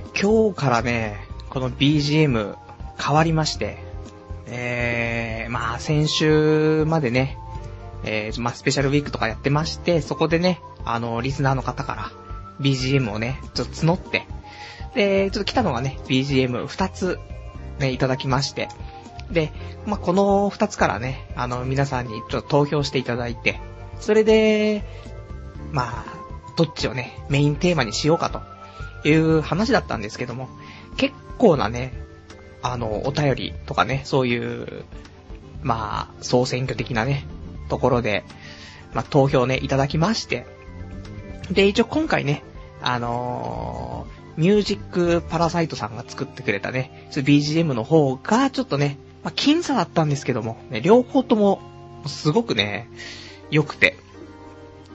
今日からね、この BGM 変わりまして、えー、まあ先週までね、えー、まあスペシャルウィークとかやってまして、そこでね、あの、リスナーの方から BGM をね、ちょっと募って、で、ちょっと来たのがね、BGM2 つね、いただきまして、で、まあこの2つからね、あの、皆さんにちょっと投票していただいて、それで、まあ、どっちをね、メインテーマにしようかという話だったんですけども、結構なね、あの、お便りとかね、そういう、まあ、総選挙的なね、ところで、まあ、投票ね、いただきまして、で、一応今回ね、あのーミュージックパラサイトさんが作ってくれたね、BGM の方が、ちょっとね、まあ、僅差だったんですけども、ね、両方とも、すごくね、良くて。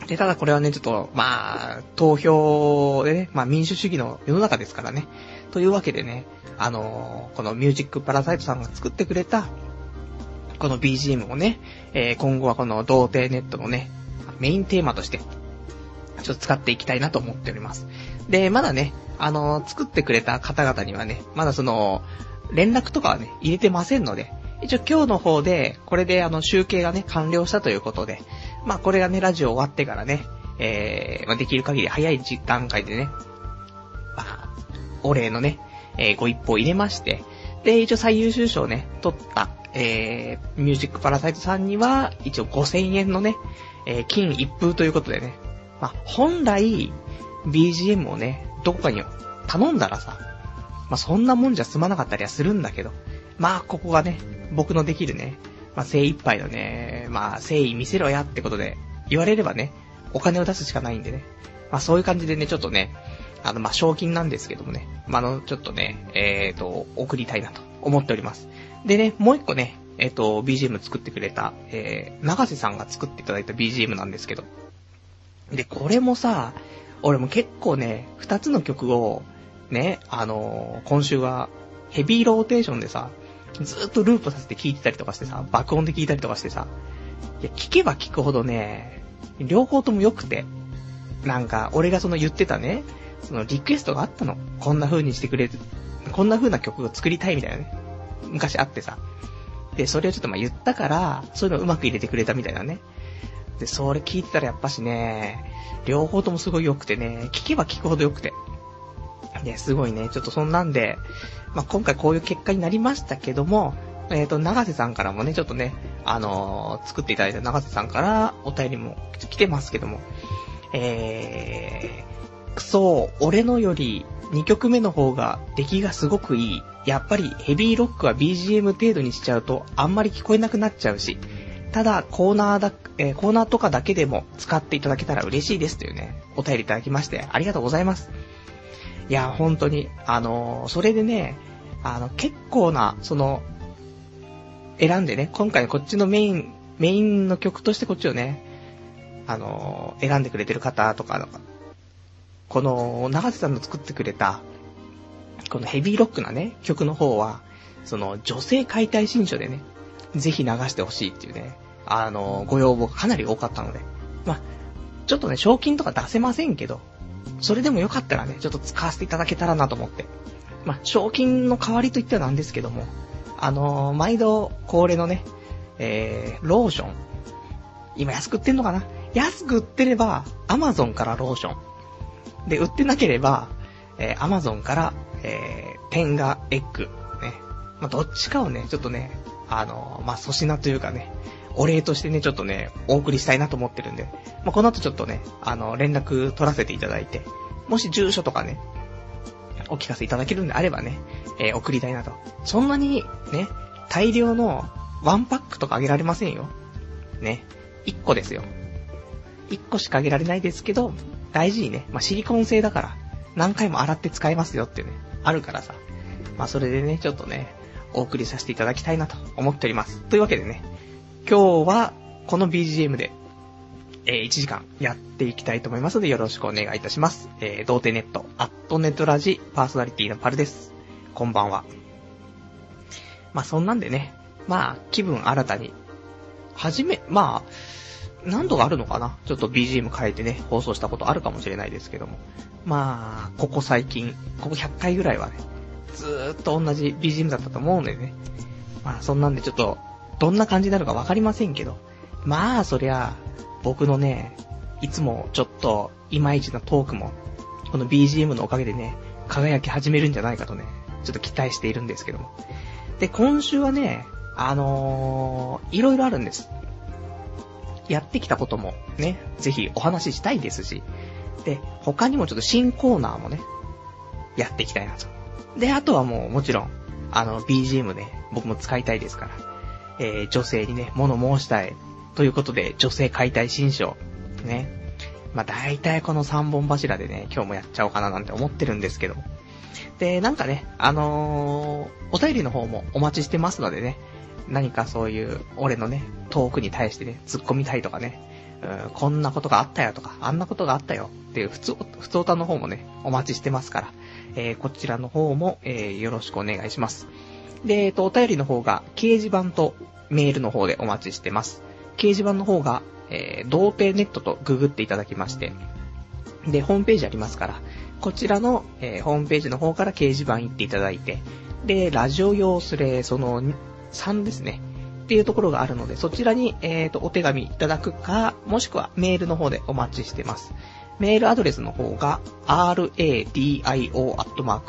で、ただこれはね、ちょっと、まあ、投票でね、まあ民主主義の世の中ですからね。というわけでね、あのーこのミュージックパラサイトさんが作ってくれた、この BGM をね、えー今後はこの童貞ネットのね、メインテーマとして、ちょっと使っていきたいなと思っております。で、まだね、あのー作ってくれた方々にはね、まだその、連絡とかはね、入れてませんので、一応今日の方で、これであの集計がね、完了したということで、まあこれがね、ラジオ終わってからね、えー、まあできる限り早い段階でね、まあ、お礼のね、えーご一報入れまして、で、一応最優秀賞ね、取った、えー、ミュージックパラサイトさんには、一応5000円のね、えー金一封ということでね、まあ、本来、BGM をね、どこかに頼んだらさ、まあ、そんなもんじゃ済まなかったりはするんだけど、まあ、ここがね、僕のできるね、まあ、精一杯のね、まあ、誠意見せろやってことで、言われればね、お金を出すしかないんでね。まあ、そういう感じでね、ちょっとね、あの、まあ、賞金なんですけどもね、まあ、あの、ちょっとね、えーと、送りたいなと思っております。でね、もう一個ね、えっ、と、BGM 作ってくれた、えー、長瀬さんが作っていただいた BGM なんですけど。で、これもさ、俺も結構ね、二つの曲を、ね、あのー今週は、ヘビーローテーションでさ、ずっとループさせて聴いてたりとかしてさ、爆音で聴いたりとかしてさ、いや、聴けば聴くほどね、両方とも良くて、なんか、俺がその言ってたね、そのリクエストがあったの。こんな風にしてくれる、こんな風な曲を作りたいみたいなね。昔あってさ。で、それをちょっとまあ言ったから、そういうのをうまく入れてくれたみたいなね。で、それ聞いてたらやっぱしね、両方ともすごい良くてね、聞けば聞くほど良くて。で、すごいね、ちょっとそんなんで、まあ、今回こういう結果になりましたけども、えっ、と、長瀬さんからもね、ちょっとね、あのー作っていただいた長瀬さんからお便りも来てますけども、えー、くそ、俺のより2曲目の方が出来がすごくいい。やっぱりヘビーロックは BGM 程度にしちゃうとあんまり聞こえなくなっちゃうし、ただコーナーだ、えーコーナーとかだけでも使っていただけたら嬉しいですというね、お便りいただきましてありがとうございます。いや、本当に、あのーそれでね、あの、結構な、その、選んでね、今回こっちのメイン、メインの曲としてこっちをね、あのー選んでくれてる方とか、この、長瀬さんの作ってくれた、このヘビーロックなね、曲の方は、その、女性解体新書でね、ぜひ流してほしいっていうね、あのーご要望がかなり多かったので、まあ、ちょっとね、賞金とか出せませんけど、それでもよかったらね、ちょっと使わせていただけたらなと思って。まあ、賞金の代わりといってはなんですけども、あのー毎度恒例のね、えー、ローション。今安く売ってんのかな？安く売ってれば、アマゾンからローション。で、売ってなければ、えー、アマゾンから、えー、テンガエッグ。ね。まあ、どっちかをね、ちょっとね、あのーまあ、粗品というかね、お礼としてね、ちょっとね、お送りしたいなと思ってるんで、まあ、この後ちょっとね、あの、連絡取らせていただいて、もし住所とかね、お聞かせいただけるんであればね、えー送りたいなと。そんなに、ね、大量のワンパックとかあげられませんよ。ね。1個ですよ。1個しかあげられないですけど、大事にね、まあ、シリコン製だから、何回も洗って使えますよってね、あるからさ。まあ、それでね、ちょっとね、お送りさせていただきたいなと思っております。というわけでね、今日は、この BGM で、えー1時間やっていきたいと思いますので、よろしくお願いいたします。えー、童貞ネット、アットネットラジ、パーソナリティのパルです。こんばんは。まあ、そんなんでね、まあ、気分新たに、はじめ、まあ、何度かあるのかなちょっと BGM 変えてね、放送したことあるかもしれないですけども。まあ、ここ最近、ここ100回ぐらいはね、ずーっと同じ BGM だったと思うんでね。まあ、そんなんでちょっと、どんな感じになるかわかりませんけど。まあ、そりゃ、僕のね、いつもちょっと、いまいちなトークも、この BGM のおかげでね、輝き始めるんじゃないかとね、ちょっと期待しているんですけども。で、今週はね、あのー、いろいろあるんです。やってきたこともね、ぜひお話ししたいですし、で、他にもちょっと新コーナーもね、やっていきたいなと。で、あとはもうもちろん、あの、BGM ね、僕も使いたいですから、えー、女性にね、物申したい。ということで、女性解体新章。ね。まあ、大体この3本柱でね、今日もやっちゃおうかななんて思ってるんですけど。で、なんかね、あのー、お便りの方もお待ちしてますのでね、何かそういう、俺のね、トークに対してね、突っ込みたいとかね、うん、こんなことがあったよとか、あんなことがあったよっていう普通、普通歌の方もね、お待ちしてますから、えー、こちらの方も、えー、よろしくお願いします。で、えっと、お便りの方が、掲示板とメールの方でお待ちしてます。掲示板の方が、えー、童貞ネットとググっていただきまして、で、ホームページありますから、こちらの、えー、ホームページの方から掲示板行っていただいて、で、ラジオ用スレ、その、3ですね。っていうところがあるので、そちらに、えっ、ー、と、お手紙いただくか、もしくはメールの方でお待ちしてます。メールアドレスの方が、radio.com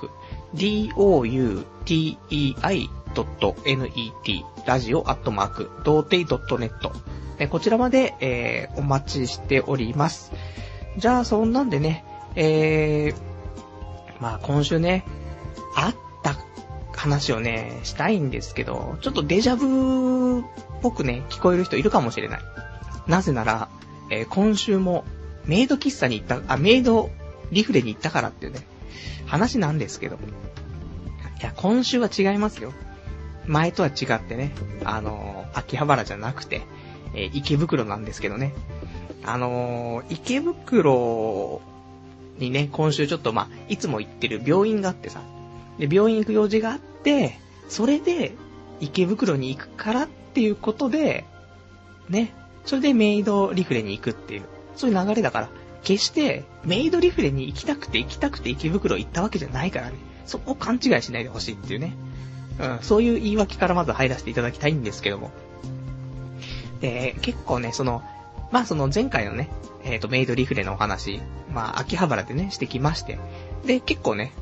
doutei.net ラジオアットマーク、童貞 .net こちらまで、えー、お待ちしております。じゃあ、そんなんでね、えー、まあ今週ね、あった話をね、したいんですけど、ちょっとデジャブっぽくね、聞こえる人いるかもしれない。なぜなら、えー、今週もメイド喫茶に行った、あ、メイドリフレに行ったからっていうね、話なんですけど。いや、今週は違いますよ。前とは違ってね、あのー、秋葉原じゃなくて、えー、池袋なんですけどね。あのー、池袋にね、今週ちょっとまあ、いつも行ってる病院があってさ、で、病院行く用事があって、それで、池袋に行くからっていうことで、ね、それでメイドリフレに行くっていう。そういう流れだから、決してメイドリフレに行きたくて行きたくて池袋行ったわけじゃないからね。そこを勘違いしないでほしいっていうね。うん、そういう言い訳からまず入らせていただきたいんですけども。で、結構ね、その、まあその前回のね、えっ、ー、と、メイドリフレのお話、まあ秋葉原でね、してきまして。で、結構ね、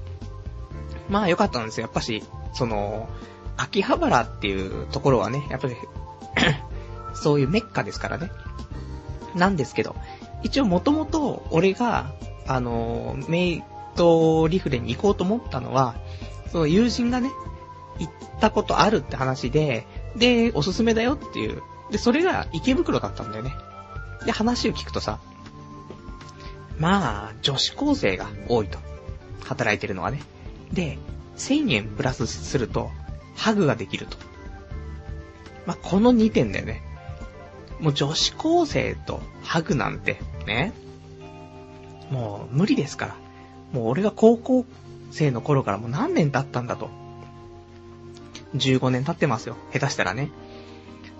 まあ良かったんですよ。やっぱし、その、秋葉原っていうところはね、やっぱり そういうメッカですからね。なんですけど、一応もともと俺が、あの、メイドリフレに行こうと思ったのは、その友人がね、行ったことあるって話で、で、おすすめだよっていう。で、それが池袋だったんだよね。で、話を聞くとさ、まあ、女子高生が多いと。働いてるのはね。で、1000円プラスすると、ハグができると。まあ、この2点だよね。もう女子高生とハグなんて、ね。もう無理ですから。もう俺が高校生の頃からもう何年経ったんだと。15年経ってますよ。下手したらね。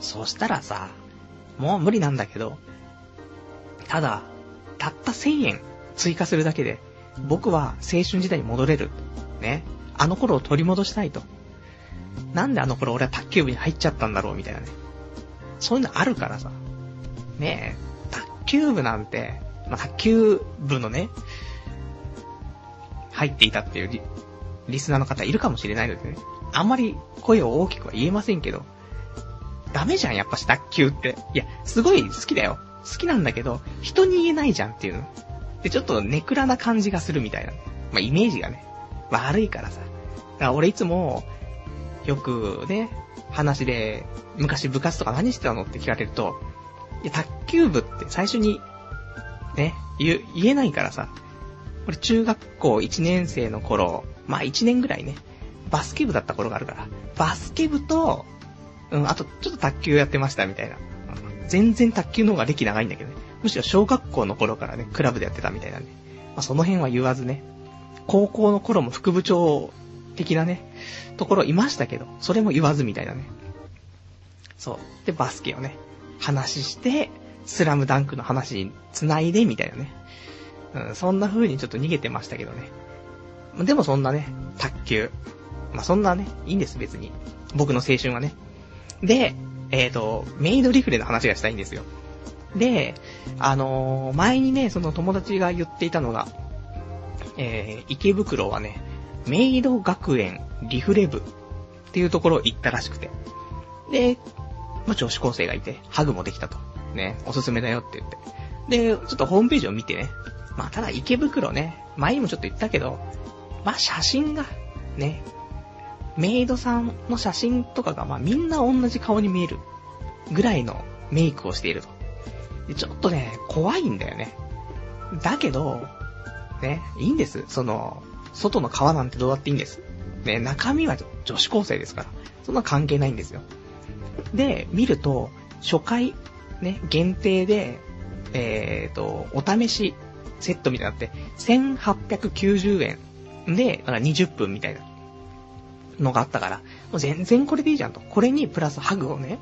そしたらさ、もう無理なんだけど、ただ、たった1000円追加するだけで、僕は青春時代に戻れる。ね。あの頃を取り戻したいと。なんであの頃俺は卓球部に入っちゃったんだろうみたいなね。そういうのあるからさ。ねえ、卓球部なんて、まあ、卓球部のね、入っていたっていうリリスナーの方いるかもしれないのでね。あんまり声を大きくは言えませんけど、ダメじゃん、やっぱし卓球って。いや、すごい好きだよ。好きなんだけど、人に言えないじゃんっていうの。で、ちょっとネクラな感じがするみたいな。まあ、イメージがね、悪いからさ。だから俺いつも、よくね、話で、昔部活とか何してたのって聞かれると、いや、卓球部って最初に、ね、言、言えないからさ。俺中学校1年生の頃、まあ1年ぐらいね、バスケ部だった頃があるから、バスケ部と、うん、あとちょっと卓球やってましたみたいな。全然卓球の方が歴長いんだけどね。むしろ小学校の頃からね、クラブでやってたみたいなんで。まあ、その辺は言わずね。高校の頃も副部長的なね、ところいましたけど、それも言わずみたいなね。そう。で、バスケをね、話して、スラムダンクの話に繋いで、みたいなね。うん、そんな風にちょっと逃げてましたけどね。でもそんなね、卓球。まあ、そんなね、いいんです、別に。僕の青春はね。で、えっ、ー、と、メイドリフレの話がしたいんですよ。で、あのー、前にね、その友達が言っていたのが、えー、池袋はね、メイド学園リフレ部っていうところ行ったらしくて。で、まあ、女子高生がいて、ハグもできたと。ね、おすすめだよって言って。で、ちょっとホームページを見てね。まあ、ただ池袋ね、前にもちょっと言ったけど、まあ、写真が、ね、メイドさんの写真とかが、まあ、みんな同じ顔に見えるぐらいのメイクをしていると。でちょっとね、怖いんだよね。だけど、ね、いいんです。その、外の皮なんてどうだっていいんです。ね、中身は女子高生ですから。そんな関係ないんですよ。で、見ると、初回、ね、限定で、えっ、ー、と、お試しセットみたいになって、1890円で、だか20分みたいなのがあったから、もう全然これでいいじゃんと。これにプラスハグをね、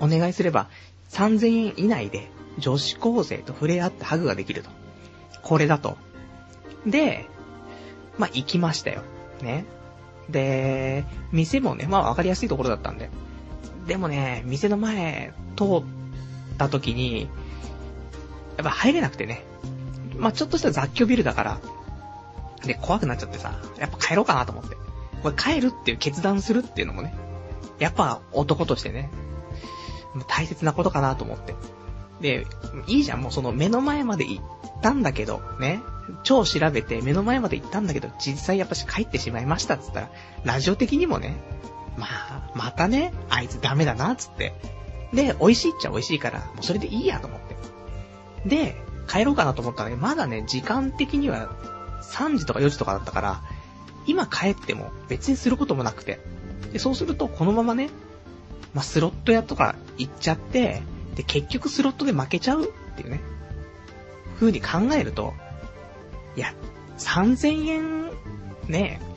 お願いすれば、3000円以内で女子高生と触れ合ってハグができると。これだと。で、まあ、行きましたよ。ね。で、店もね、まあ、わかりやすいところだったんで。でもね、店の前通った時に、やっぱ入れなくてね。まあ、ちょっとした雑居ビルだから、で、怖くなっちゃってさ、やっぱ帰ろうかなと思って。これ帰るっていう決断するっていうのもね、やっぱ男としてね、大切なことかなと思って。で、いいじゃん、もうその目の前まで行ったんだけど、ね。超調べて目の前まで行ったんだけど、実際やっぱし帰ってしまいましたっつったら、ラジオ的にもね、まあ、またね、あいつダメだなっ、つって。で、美味しいっちゃ美味しいから、もうそれでいいやと思って。で、帰ろうかなと思ったら、ね、まだね、時間的には3時とか4時とかだったから、今帰っても別にすることもなくて。で、そうするとこのままね、まあ、スロット屋とか行っちゃって、で、結局スロットで負けちゃうっていうね、風に考えると、いや、3000円、ねえ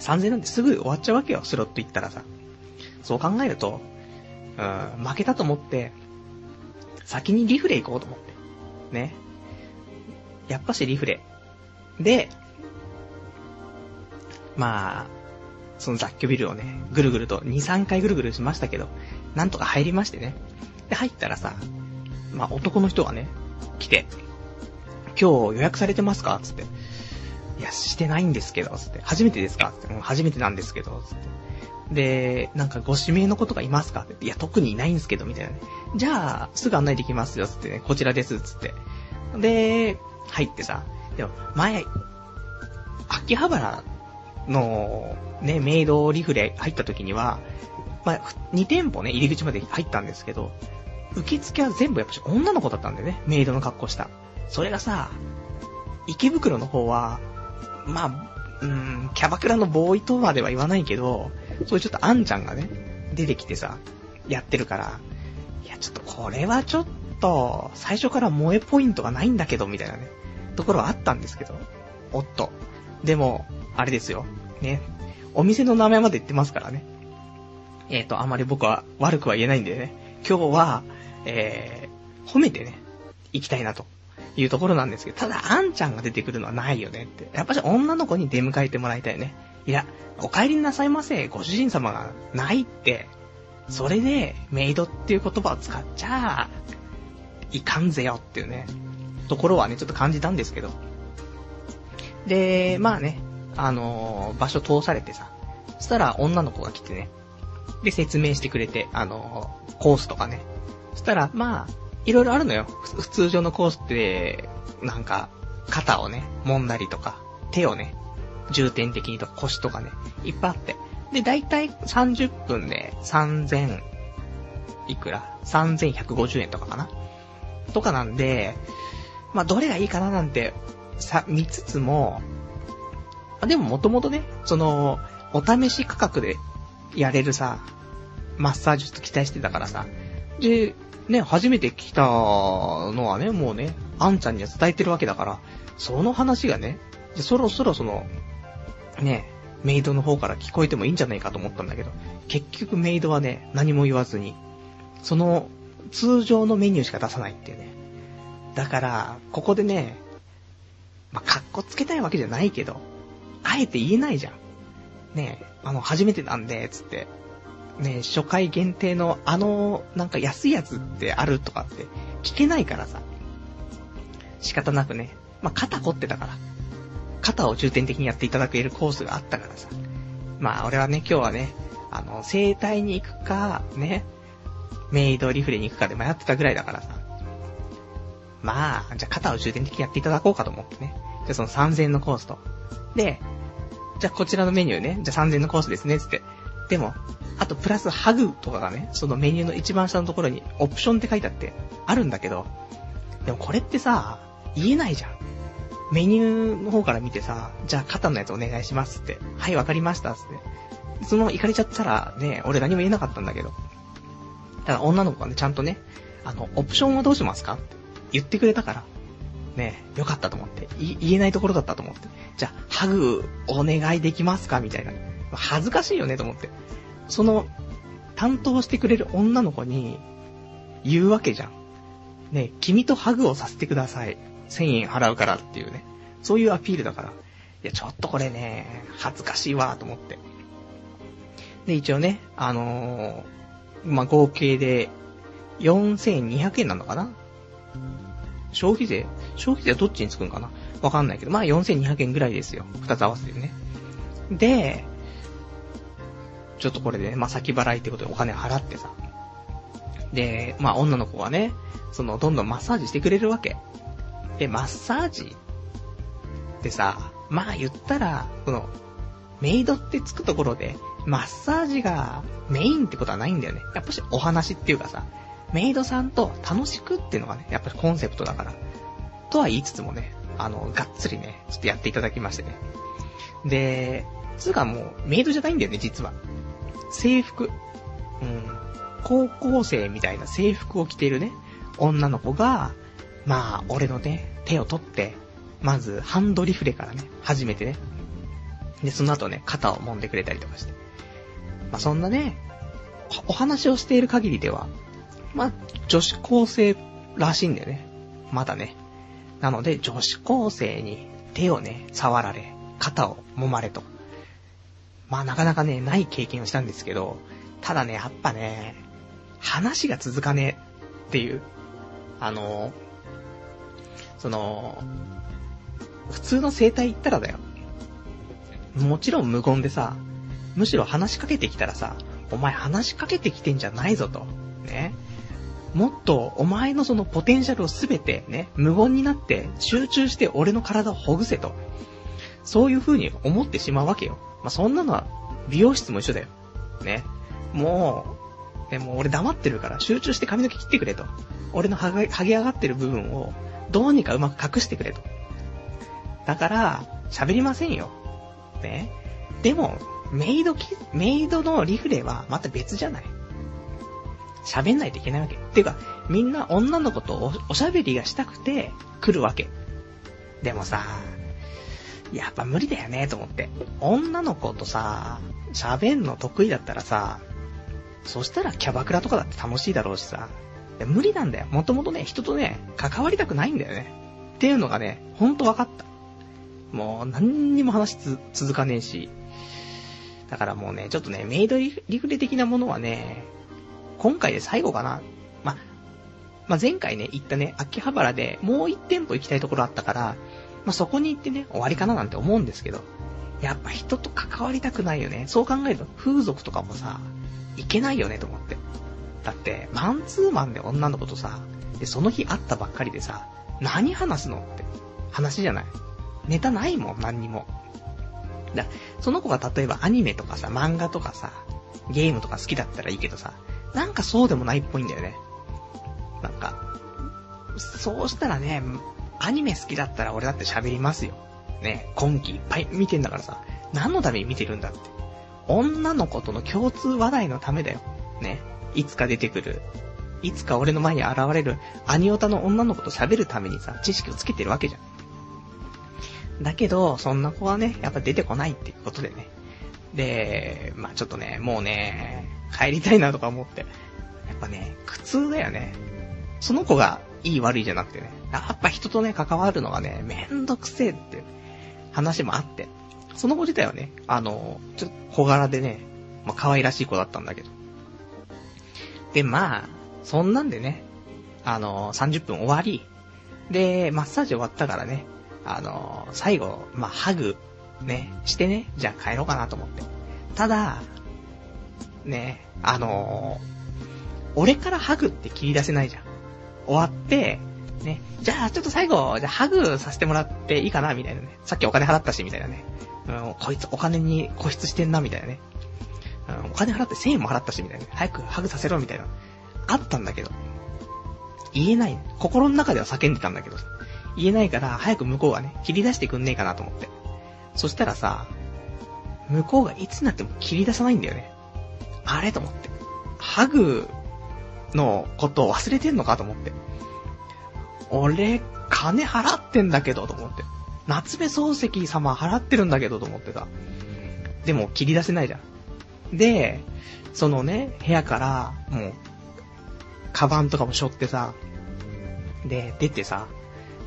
3000円なんてすぐ終わっちゃうわけよ、スロット行ったらさ。そう考えると、うん、負けたと思って、先にリフレ行こうと思って。ね。やっぱしリフレ。で、まあ、その雑居ビルをね、ぐるぐると、2、3回ぐるぐるしましたけど、なんとか入りましてね。で、入ったらさ、まあ男の人がね、来て、今日予約されてますか？つって。いや、してないんですけど、つって。初めてですか？つって。う、初めてなんですけど、つって。で、なんかご指名の子とかいますか？って。いや、特にいないんですけど、みたいなね。じゃあ、すぐ案内できますよ、つってね。こちらです、つって。で、入ってさ。でも、前、秋葉原の、ね、メイドリフレ入った時には、まあ、2店舗ね、入り口まで入ったんですけど、受付は全部やっぱ女の子だったんだよね、メイドの格好した。それがさ、池袋の方は、まあ、うん、キャバクラのボーイとまでは言わないけど、そういうちょっとあんちゃんがね、出てきてさ、やってるから、いや、ちょっとこれはちょっと、最初から萌えポイントがないんだけど、みたいなね、ところはあったんですけど、おっと。でも、あれですよ。ね。お店の名前まで言ってますからね。えっ、ー、と、あまり僕は悪くは言えないんでね。今日は、えー、褒めてね、行きたいなというところなんですけど、ただ、あんちゃんが出てくるのはないよねって。やっぱし女の子に出迎えてもらいたいね。いや、お帰りなさいませ、ご主人様がないって、それで、メイドっていう言葉を使っちゃ、いかんぜよっていうね、ところはね、ちょっと感じたんですけど。で、まあね、あのー、場所通されてさ、そしたら女の子が来てね、で、説明してくれて、あのー、コースとかね。そしたら、まあ、いろいろあるのよ。普通常のコースって、なんか、肩をね、揉んだりとか、手をね、重点的にとか腰とかね、いっぱいあって。で、だいたい30分で3000、いくら ?3150 円とかかな？とかなんで、まあ、どれがいいかななんて、さ、見つつも、あ、でももともとね、その、お試し価格でやれるさ、マッサージと期待してたからさ。で、ね、初めて来たのはね、もうね、あんちゃんには伝えてるわけだから、その話がね、そろそろその、ね、メイドの方から聞こえてもいいんじゃないかと思ったんだけど、結局メイドはね、何も言わずに、その通常のメニューしか出さないっていうね。だから、ここでね、まあ、かっこつけたいわけじゃないけど、あえて言えないじゃん。ねあの、初めてなんで、つって。ね初回限定のあの、なんか安いやつってあるとかって聞けないからさ。仕方なくね。まあ、肩凝ってたから。肩を重点的にやっていただけるコースがあったからさ。まあ、俺はね、今日はね、あの、生体に行くか、ね、メイドリフレに行くかで迷ってたぐらいだからさ。まあ、じゃあ肩を重点的にやっていただこうかと思ってね。じゃあその3000のコースと。で、じゃあこちらのメニューね、じゃあ3000のコースですね、つって。でも、あとプラスハグとかがね、そのメニューの一番下のところにオプションって書いてあって、あるんだけど、でもこれってさ、言えないじゃん。メニューの方から見てさ、じゃあ肩のやつお願いしますって。はい、わかりました、って。そのまま行かれちゃったらね、俺何も言えなかったんだけど。ただ女の子がね、ちゃんとね、あの、オプションはどうしますか？って言ってくれたから、ね、よかったと思って。言えないところだったと思って。じゃあ、ハグお願いできますか？みたいな。恥ずかしいよねと思って。その、担当してくれる女の子に、言うわけじゃん。ね、君とハグをさせてください。1000円払うからっていうね。そういうアピールだから。いや、ちょっとこれね、恥ずかしいわと思って。で、一応ね、あのー、まあ、合計で、4200円なのかな？消費税？消費税はどっちにつくんかな？わかんないけど、まあ4200円ぐらいですよ。二つ合わせてね。で、ちょっとこれでね、まあ先払いってことでお金払ってさ。で、まあ女の子はね、その、どんどんマッサージしてくれるわけ。で、マッサージってさ、まあ言ったら、この、メイドってつくところで、マッサージがメインってことはないんだよね。やっぱしお話っていうかさ、メイドさんと楽しくっていうのがね、やっぱりコンセプトだから。とは言いつつもね、あの、がっつりね、ちょっとやっていただきましてね。で、つうかもう、メイドじゃないんだよね、実は。制服。うん。高校生みたいな制服を着ているね、女の子が、まあ、俺のね、手を取って、まず、ハンドリフレからね、始めてね。で、その後ね、肩を揉んでくれたりとかして。まあ、そんなね、お話をしている限りでは、まあ、女子高生らしいんだよね。まだね。なので、女子高生に手をね、触られ、肩を揉まれと。まあ、なかなかね、ない経験をしたんですけど、ただね、やっぱね、話が続かねえっていう、あの、その、普通の生態言ったらだよ。もちろん無言でさ、むしろ話しかけてきたらさ、お前話しかけてきてんじゃないぞと。ね。もっとお前のそのポテンシャルをすべてね、無言になって集中して俺の体をほぐせと。そういう風に思ってしまうわけよ。まあ、そんなのは美容室も一緒だよ。ね。もう、でも俺黙ってるから集中して髪の毛切ってくれと。俺の剥げ上がってる部分をどうにかうまく隠してくれと。だから、喋りませんよ。ね。でも、メイドきメイドのリフレはまた別じゃない。喋んないといけないわけ。ていうか、みんな女の子とおしゃべりがしたくて来るわけ。でもさ、やっぱ無理だよね、と思って。女の子とさ、喋んの得意だったらさ、そしたらキャバクラとかだって楽しいだろうしさ。無理なんだよ。もともとね、人とね、関わりたくないんだよね。っていうのがね、ほんと分かった。もう、何にも話続かねえし。だからもうね、ちょっとね、メイドリフレ的なものはね、今回で最後かな。ま、ま、前回ね、行ったね、秋葉原でもう一店舗行きたいところあったから、まあ、そこに行ってね、終わりかななんて思うんですけど、やっぱ人と関わりたくないよね。そう考えると、風俗とかもさ、いけないよねと思って。だって、マンツーマンで女の子とさ、で、その日会ったばっかりでさ、何話すのって話じゃない。ネタないもん、何にも。だその子が例えばアニメとかさ、漫画とかさ、ゲームとか好きだったらいいけどさ、なんかそうでもないっぽいんだよね。なんか、そうしたらね、アニメ好きだったら俺だって喋りますよ。ね、今季いっぱい見てんだからさ、何のために見てるんだって。女の子との共通話題のためだよ。ね、いつか出てくる、いつか俺の前に現れるアニオタの女の子と喋るためにさ、知識をつけてるわけじゃん。だけど、そんな子はね、やっぱ出てこないっていうことでね。で、まあちょっとね、もうね、帰りたいなとか思って。やっぱね、苦痛だよね。その子がいい悪いじゃなくてね、やっぱ人とね、関わるのがね、めんどくせえって話もあって、その子自体はね、あの、ちょっと小柄でね、まあ、可愛らしい子だったんだけど。で、まあ、そんなんでね、あの、30分終わり、で、マッサージ終わったからね、あの、最後、まあ、ハグ、ね、してね、じゃあ帰ろうかなと思って。ただ、ね、あの俺からハグって切り出せないじゃん。終わって、ね、じゃあちょっと最後、じゃあハグさせてもらっていいかなみたいなね。さっきお金払ったし、みたいなね。うん、こいつお金に固執してんな、みたいなね。うん、お金払って1000円も払ったし、みたいな、ね。早くハグさせろ、みたいな。あったんだけど。言えない。心の中では叫んでたんだけど言えないから、早く向こうがね、切り出してくんねえかなと思って。そしたらさ、向こうがいつになっても切り出さないんだよね。あれ？と思って。ハグのことを忘れてんのかと思って。俺、金払ってんだけど、と思って。夏目漱石様払ってるんだけど、と思ってさ。でも、切り出せないじゃん。で、そのね、部屋から、もう、カバンとかも背負ってさ、で、出てさ、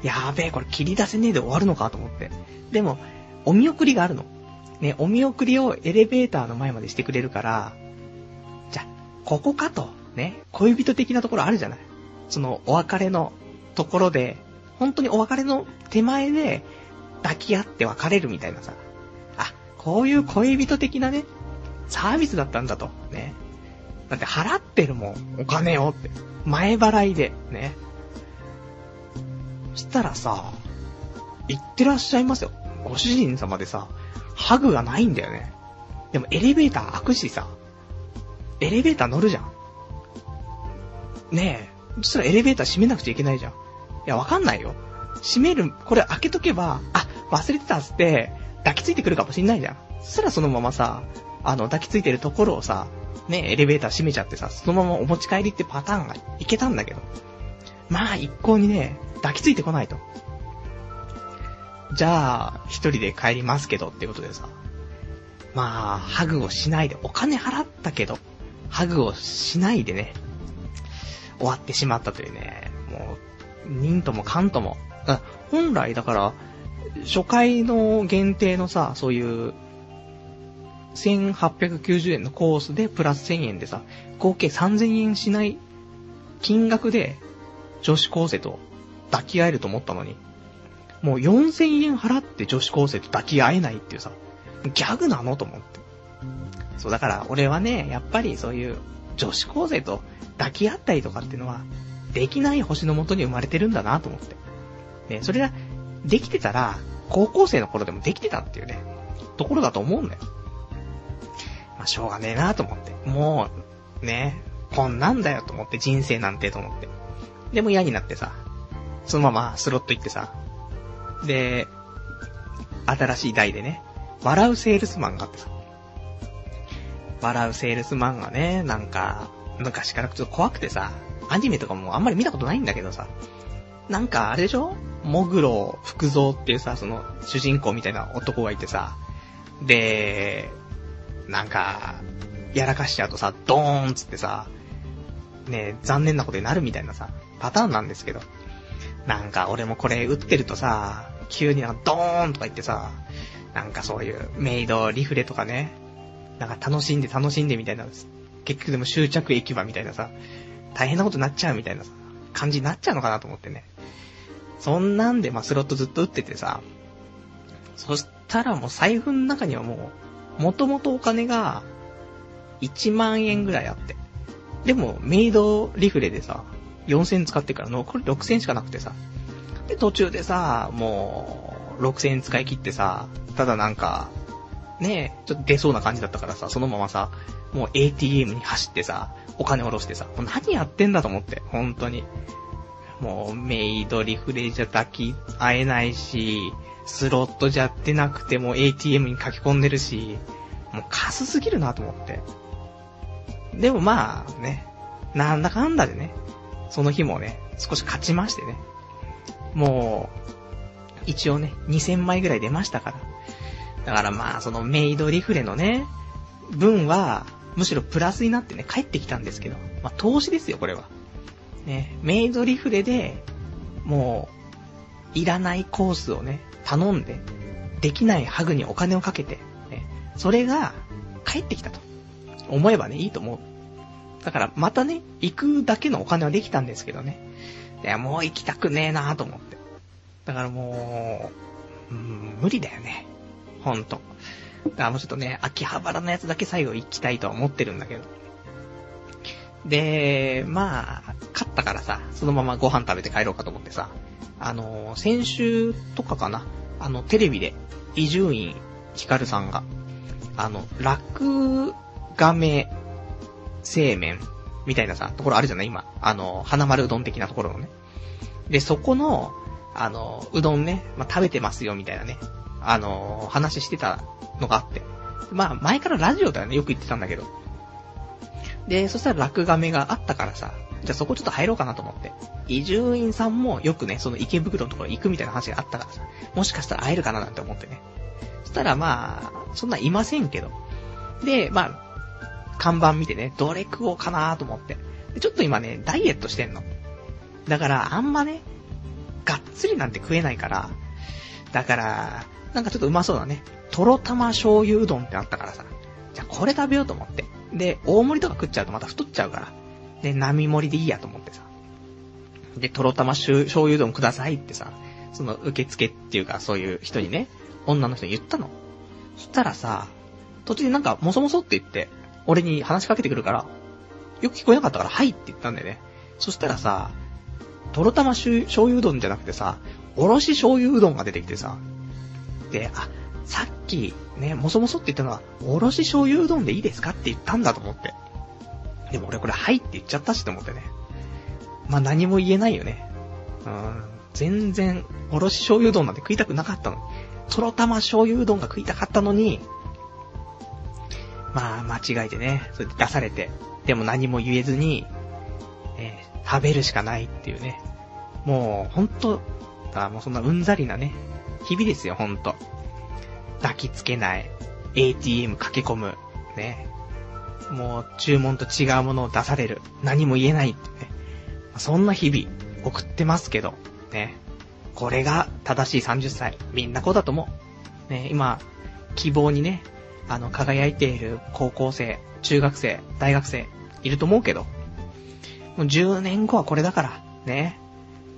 やべえ、これ切り出せねえで終わるのかと思って。でも、お見送りがあるの。ね、お見送りをエレベーターの前までしてくれるから、じゃ、ここかと。ね、恋人的なところあるじゃない？その、お別れのところで、本当にお別れの手前で、抱き合って別れるみたいなさ。あ、こういう恋人的なね、サービスだったんだと。ね。だって払ってるもん、お金をって。前払いで、ね。そしたらさ、行ってらっしゃいますよ。ご主人様でさ、ハグがないんだよね。でもエレベーター開くしさ、エレベーター乗るじゃん。ねえ、そしたらエレベーター閉めなくちゃいけないじゃん。いや、わかんないよ。閉める、これ開けとけば、あ、忘れてたっつって、抱きついてくるかもしんないじゃん。そしたらそのままさ、あの、抱きついてるところをさ、ね、エレベーター閉めちゃってさ、そのままお持ち帰りってパターンがいけたんだけど。まあ、一向にね、抱きついてこないと。じゃあ、一人で帰りますけどってことでさ。まあ、ハグをしないで、お金払ったけど、ハグをしないでね、終わってしまったというね、もう、忍ともンとも。本来だから、初回の限定のさ、そういう、1890円のコースでプラス1000円でさ、合計3000円しない金額で女子高生と抱き合えると思ったのに、もう4000円払って女子高生と抱き合えないっていうさ、ギャグなのと思って。そう、だから俺はね、やっぱりそういう女子高生と抱き合ったりとかっていうのは、できない星のもとに生まれてるんだなと思って。ね、それが、できてたら、高校生の頃でもできてたっていうね、ところだと思うんだよ。まあ、しょうがねえなと思って。もう、ね、こんなんだよと思って、人生なんてと思って。でも嫌になってさ、そのままスロット行ってさ、で、新しい台でね、笑うセールスマンがあってさ、笑うセールスマンがね、なんか、昔からちょっと怖くてさ、アニメとかもあんまり見たことないんだけどさ、なんかあれでしょ？モグロ福蔵っていうさ、その主人公みたいな男がいてさ、で、なんか、やらかしちゃうとさ、ドーンつってさ、ね残念なことになるみたいなさ、パターンなんですけど。なんか俺もこれ打ってるとさ、急になんかドーンとか言ってさ、なんかそういうメイドリフレとかね、なんか楽しんで楽しんでみたいな、結局でも終着駅場みたいなさ、大変なことになっちゃうみたいなさ、感じになっちゃうのかなと思ってね。そんなんで、まあ、スロットずっと打っててさ、そしたらもう財布の中にはもう、もともとお金が、1万円ぐらいあって。でも、メイドリフレでさ、4000使ってから残り6000しかなくてさ。で、途中でさ、もう、6000使い切ってさ、ただなんか、ねえ、ちょっと出そうな感じだったからさ、そのままさ、もう ATM に走ってさ、お金下ろしてさ、もう何やってんだと思って、本当に。もう、メイドリフレじゃ抱き合えないし、スロットじゃってなくても ATM に書き込んでるし、もうカスすぎるなと思って。でもまあね、なんだかんだでね、その日もね、少し勝ちましてね。もう、一応ね、2000枚ぐらい出ましたから。だからまあ、そのメイドリフレのね、分は、むしろプラスになってね、帰ってきたんですけど。まあ、投資ですよ、これは。ね、メイドリフレで、もう、いらないコースをね、頼んで、できないハグにお金をかけて、ね、それが、帰ってきたと。思えばね、いいと思う。だから、またね、行くだけのお金はできたんですけどね。いや、もう行きたくねえなーと思って。だからもう、うん、無理だよね。ほんと。だからもうちょっとね、秋葉原のやつだけ最後行きたいとは思ってるんだけど。で、まあ、勝ったからさ、そのままご飯食べて帰ろうかと思ってさ、あの、先週とかかな、あの、テレビで、伊集院光さんが、あの、楽亀製麺みたいなさ、ところあるじゃない？今。あの、花丸うどん的なところのね。で、そこの、あの、うどんね、まあ、食べてますよみたいなね、あの、話してたのがあって。まあ、前からラジオだよね、よく言ってたんだけど。で、そしたら落亀があったからさ、じゃあそこちょっと入ろうかなと思って。伊集院さんもよくね、その池袋のところ行くみたいな話があったからさ、もしかしたら会えるかななんて思ってね。そしたらまあ、そんないませんけど。で、まあ、看板見てね、どれ食おうかなと思って。ちょっと今ね、ダイエットしてんの。だから、あんまね、がっつりなんて食えないから、だから、なんかちょっとうまそうだね。とろ玉醤油うどんってあったからさ。じゃあこれ食べようと思って。で、大盛りとか食っちゃうとまた太っちゃうから。で、並盛りでいいやと思ってさ。で、とろ玉醤油うどんくださいってさ、その受付っていうかそういう人にね、女の人に言ったの。そしたらさ、途中でなんかもそもそって言って、俺に話しかけてくるから、よく聞こえなかったから、はいって言ったんだよね。そしたらさ、とろ玉醤油うどんじゃなくてさ、おろし醤油うどんが出てきてさ、で、あ、さっき、ね、もそもそって言ったのは、おろし醤油うどんでいいですか？って言ったんだと思って。でも俺これ、はいって言っちゃったしと思ってね。まあ、何も言えないよね。うん。全然、おろし醤油うどんなんて食いたくなかったのに。とろ玉醤油うどんが食いたかったのに、まあ、間違えてね、それで出されて、でも何も言えずに、えー、食べるしかないっていうね。もう、ほんと、だもうそんなうんざりなね、日々ですよ、ほんと。抱きつけない、ATM 駆け込む、ね。もう、注文と違うものを出される、何も言えないってね。そんな日々、送ってますけど、ね。これが正しい30歳。みんなこうだと思う。ね、今、希望にね、あの、輝いている高校生、中学生、大学生、いると思うけど、もう10年後はこれだから、ね。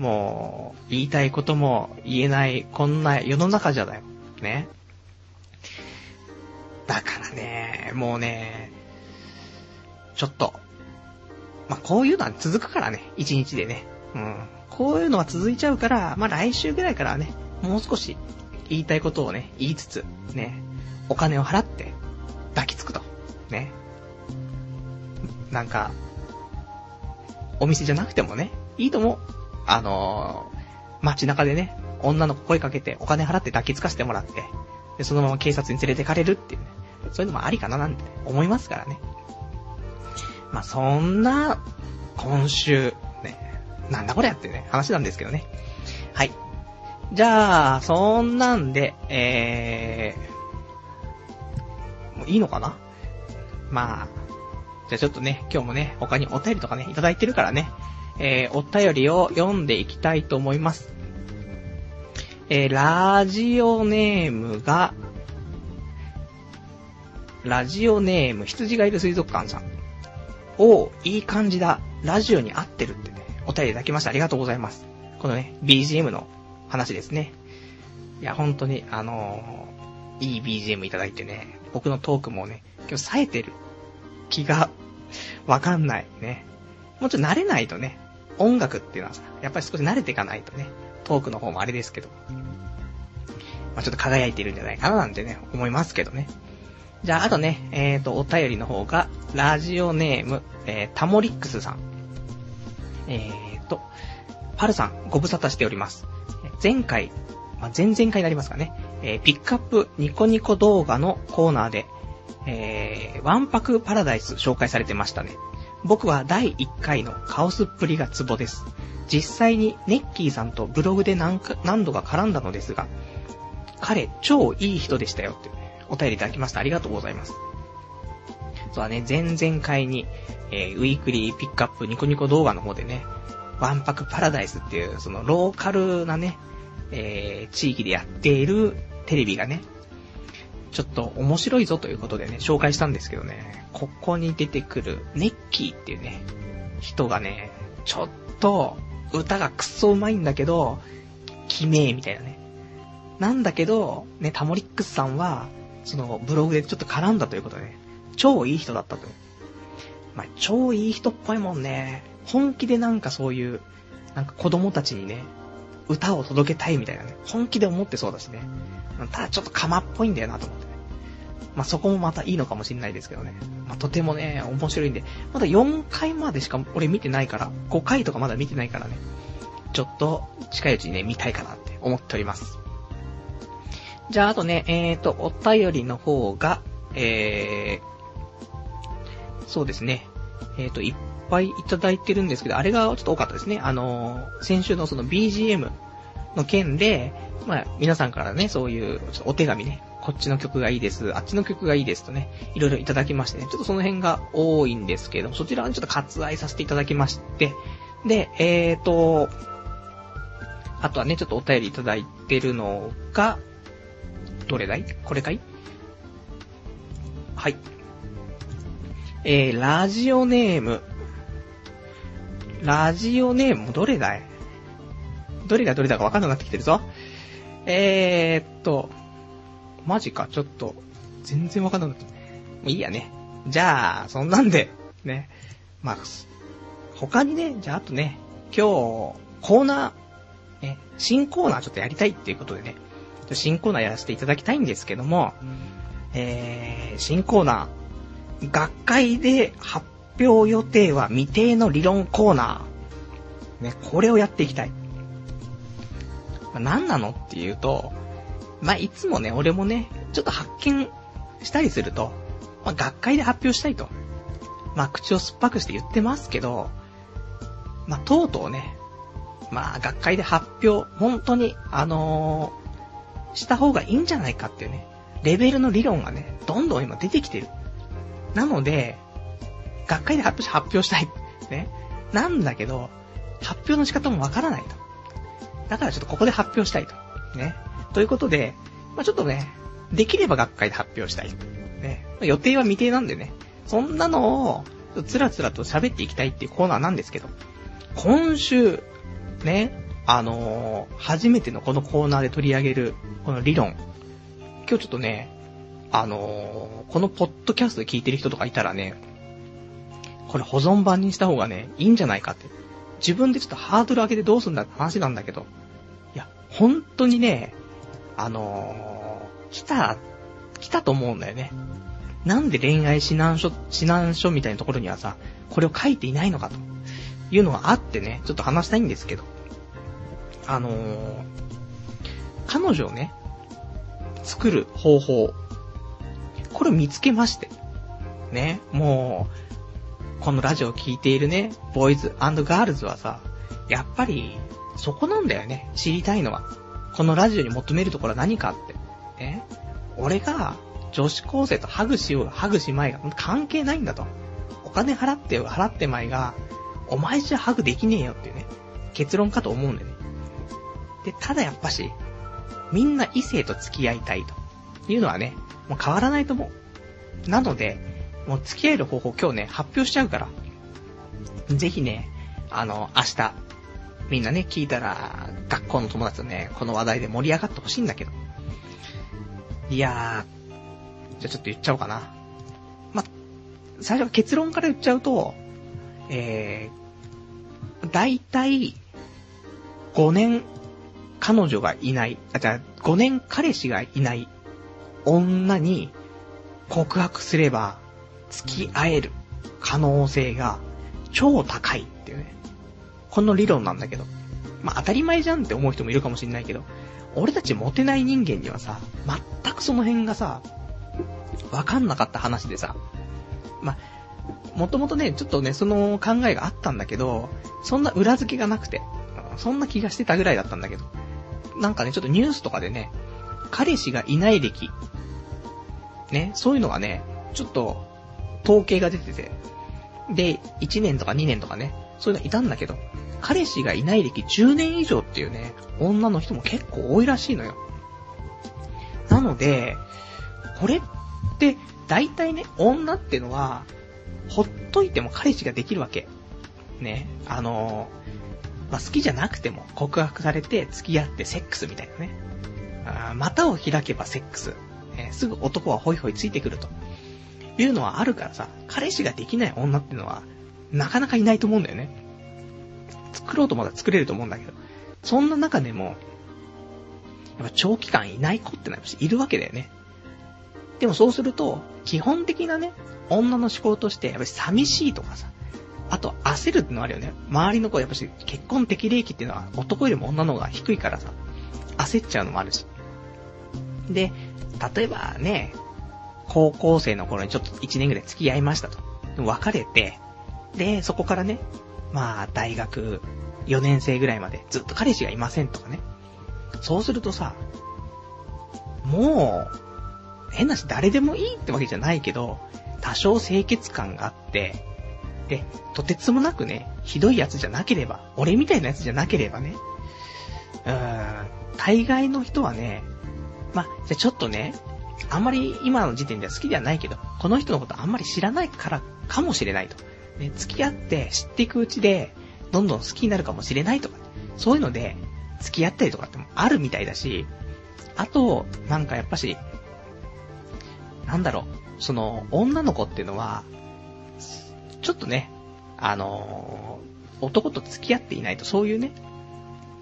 もう、言いたいことも言えない、こんな世の中じゃだよ。ね。だからね、もうね、ちょっと、まあ、こういうのは続くからね、一日でね。うん。こういうのは続いちゃうから、まあ、来週ぐらいからね、もう少し言いたいことをね、言いつつ、ね、お金を払って抱きつくと。ね。なんか、お店じゃなくてもね、いいと思う。あのー、街中でね、女の子声かけてお金払って抱きつかせてもらって、で、そのまま警察に連れてかれるっていうね。そういうのもありかななんて思いますからね。まあ、そんな、今週、ね、なんだこれやってね、話なんですけどね。はい。じゃあ、そんなんで、えー、もういいのかな？まあ、じゃあちょっとね、今日もね、他にお便りとかね、いただいてるからね、えー、お便りを読んでいきたいと思います。えー、ラジオネームが、ラジオネーム、羊がいる水族館さん。おー、いい感じだ。ラジオに合ってるってね、お便りいただきました。ありがとうございます。このね、BGM の話ですね。いや、本当に、あのー、いい BGM いただいてね、僕のトークもね、今日冴えてる気がわかんないね。もうちょっと慣れないとね、音楽っていうのはさ、やっぱり少し慣れていかないとね、トークの方もあれですけど、まあ、ちょっと輝いているんじゃないかななんてね、思いますけどね。じゃあ、あとね、えっ、ー、と、お便りの方が、ラジオネーム、えー、タモリックスさん。えーと、パルさん、ご無沙汰しております。前回、まあ、前々回になりますかね。えー、ピックアップニコニコ動画のコーナーで、えー、ワンパクパラダイス紹介されてましたね。僕は第1回のカオスっぷりがツボです。実際にネッキーさんとブログで何か何度か絡んだのですが、彼超いい人でしたよってお便りいただきました。ありがとうございます。とはね、前々回に、えー、ウィークリーピックアップニコニコ動画の方でね、ワンパクパラダイスっていう、そのローカルなね、えー、地域でやっているテレビがね、ちょっと面白いぞということでね、紹介したんですけどね、ここに出てくるネッキーっていうね、人がね、ちょっと歌がくっそ上手いんだけど、きめえみたいなね。なんだけど、ね、タモリックスさんは、そのブログでちょっと絡んだということでね、超いい人だったと。まあ、超いい人っぽいもんね。本気でなんかそういう、なんか子供たちにね、歌を届けたいみたいなね、本気で思ってそうだしね。ただちょっと釜っぽいんだよなと思ってね。まあ、そこもまたいいのかもしんないですけどね。まあ、とてもね、面白いんで、まだ4回までしか俺見てないから、5回とかまだ見てないからね、ちょっと近いうちにね、見たいかなって思っております。じゃあ、あとね、えーと、お便りの方が、えー、そうですね、えーと、いっぱいいただいてるんですけど、あれがちょっと多かったですね。あのー、先週のその BGM の件で、まあ、皆さんからね、そういう、お手紙ね、こっちの曲がいいです、あっちの曲がいいですとね、いろいろいただきましてね、ちょっとその辺が多いんですけどそちらはちょっと割愛させていただきまして、で、えーと、あとはね、ちょっとお便りいただいてるのが、どれだい？これかい？はい。えー、ラジオネーム。ラジオネーム、どれだい？どれがどれだかわかんなくなってきてるぞ。えーっと、マジか、ちょっと、全然わかんなくなって。もういいやね。じゃあ、そんなんで、ね。まあ、他にね、じゃああとね、今日、コーナー、ね、新コーナーちょっとやりたいっていうことでね、新コーナーやらせていただきたいんですけども、えー、新コーナー、学会で発表予定は未定の理論コーナー。ね、これをやっていきたい。まあ、何なのっていうと、まあ、いつもね、俺もね、ちょっと発見したりすると、まあ、学会で発表したいと。まあ、口を酸っぱくして言ってますけど、まあ、とうとうね、まあ、学会で発表、本当に、あのー、した方がいいんじゃないかっていうね、レベルの理論がね、どんどん今出てきてる。なので、学会で発表し、発表したい。ね。なんだけど、発表の仕方もわからないと。だからちょっとここで発表したいと。ね。ということで、まあ、ちょっとね、できれば学会で発表したい。ね。ま予定は未定なんでね、そんなのを、つらつらと喋っていきたいっていうコーナーなんですけど、今週、ね、あのー、初めてのこのコーナーで取り上げる、この理論。今日ちょっとね、あのー、このポッドキャストで聞いてる人とかいたらね、これ保存版にした方がね、いいんじゃないかって。自分でちょっとハードル上げてどうすんだって話なんだけど、本当にね、あのー、来た、来たと思うんだよね。なんで恋愛指南書、指南書みたいなところにはさ、これを書いていないのかというのがあってね、ちょっと話したいんですけど。あのー、彼女をね、作る方法、これを見つけまして。ね、もう、このラジオを聴いているね、ボーイズガールズはさ、やっぱり、そこなんだよね、知りたいのは。このラジオに求めるところは何かって。ね。俺が女子高生とハグしようがハグしまいが関係ないんだと。お金払ってよ払ってまいが、お前じゃハグできねえよっていうね、結論かと思うんでね。で、ただやっぱし、みんな異性と付き合いたいというのはね、もう変わらないと思う。なので、もう付き合える方法今日ね、発表しちゃうから、ぜひね、あの、明日、みんなね、聞いたら、学校の友達とね、この話題で盛り上がってほしいんだけど。いやー、じゃあちょっと言っちゃおうかな。ま、最初は結論から言っちゃうと、えー、だいたい、5年、彼女がいない、あ、じゃあ、5年彼氏がいない女に告白すれば付き合える可能性が超高いっていうね。この理論なんだけど。まあ、当たり前じゃんって思う人もいるかもしんないけど、俺たちモテない人間にはさ、全くその辺がさ、わかんなかった話でさ、まあ、もともとね、ちょっとね、その考えがあったんだけど、そんな裏付けがなくて、そんな気がしてたぐらいだったんだけど、なんかね、ちょっとニュースとかでね、彼氏がいない歴、ね、そういうのがね、ちょっと、統計が出てて、で、1年とか2年とかね、そういうのいたんだけど、彼氏がいない歴10年以上っていうね、女の人も結構多いらしいのよ。なので、これって、大体ね、女ってのは、ほっといても彼氏ができるわけ。ね、あのまあ、好きじゃなくても告白されて付き合ってセックスみたいなね。あ股を開けばセックス。えすぐ男はホイホイついてくると。いうのはあるからさ、彼氏ができない女ってのは、なかなかいないと思うんだよね。作ろうとまだ作れると思うんだけど。そんな中でも、やっぱ長期間いない子ってのはいるわけだよね。でもそうすると、基本的なね、女の思考として、やっぱり寂しいとかさ、あと焦るってのあるよね。周りの子はやっぱし結婚適齢期っていうのは男よりも女の方が低いからさ、焦っちゃうのもあるし。で、例えばね、高校生の頃にちょっと1年ぐらい付き合いましたと。別れて、で、そこからね、まあ、大学4年生ぐらいまでずっと彼氏がいませんとかね。そうするとさ、もう、変なし誰でもいいってわけじゃないけど、多少清潔感があって、で、とてつもなくね、ひどいやつじゃなければ、俺みたいなやつじゃなければね、うーん、大概の人はね、まじゃちょっとね、あんまり今の時点では好きではないけど、この人のことあんまり知らないからかもしれないと。ね、付き合って知っていくうちで、どんどん好きになるかもしれないとか、そういうので、付き合ったりとかってもあるみたいだし、あと、なんかやっぱし、なんだろう、その、女の子っていうのは、ちょっとね、あのー、男と付き合っていないとそういうね、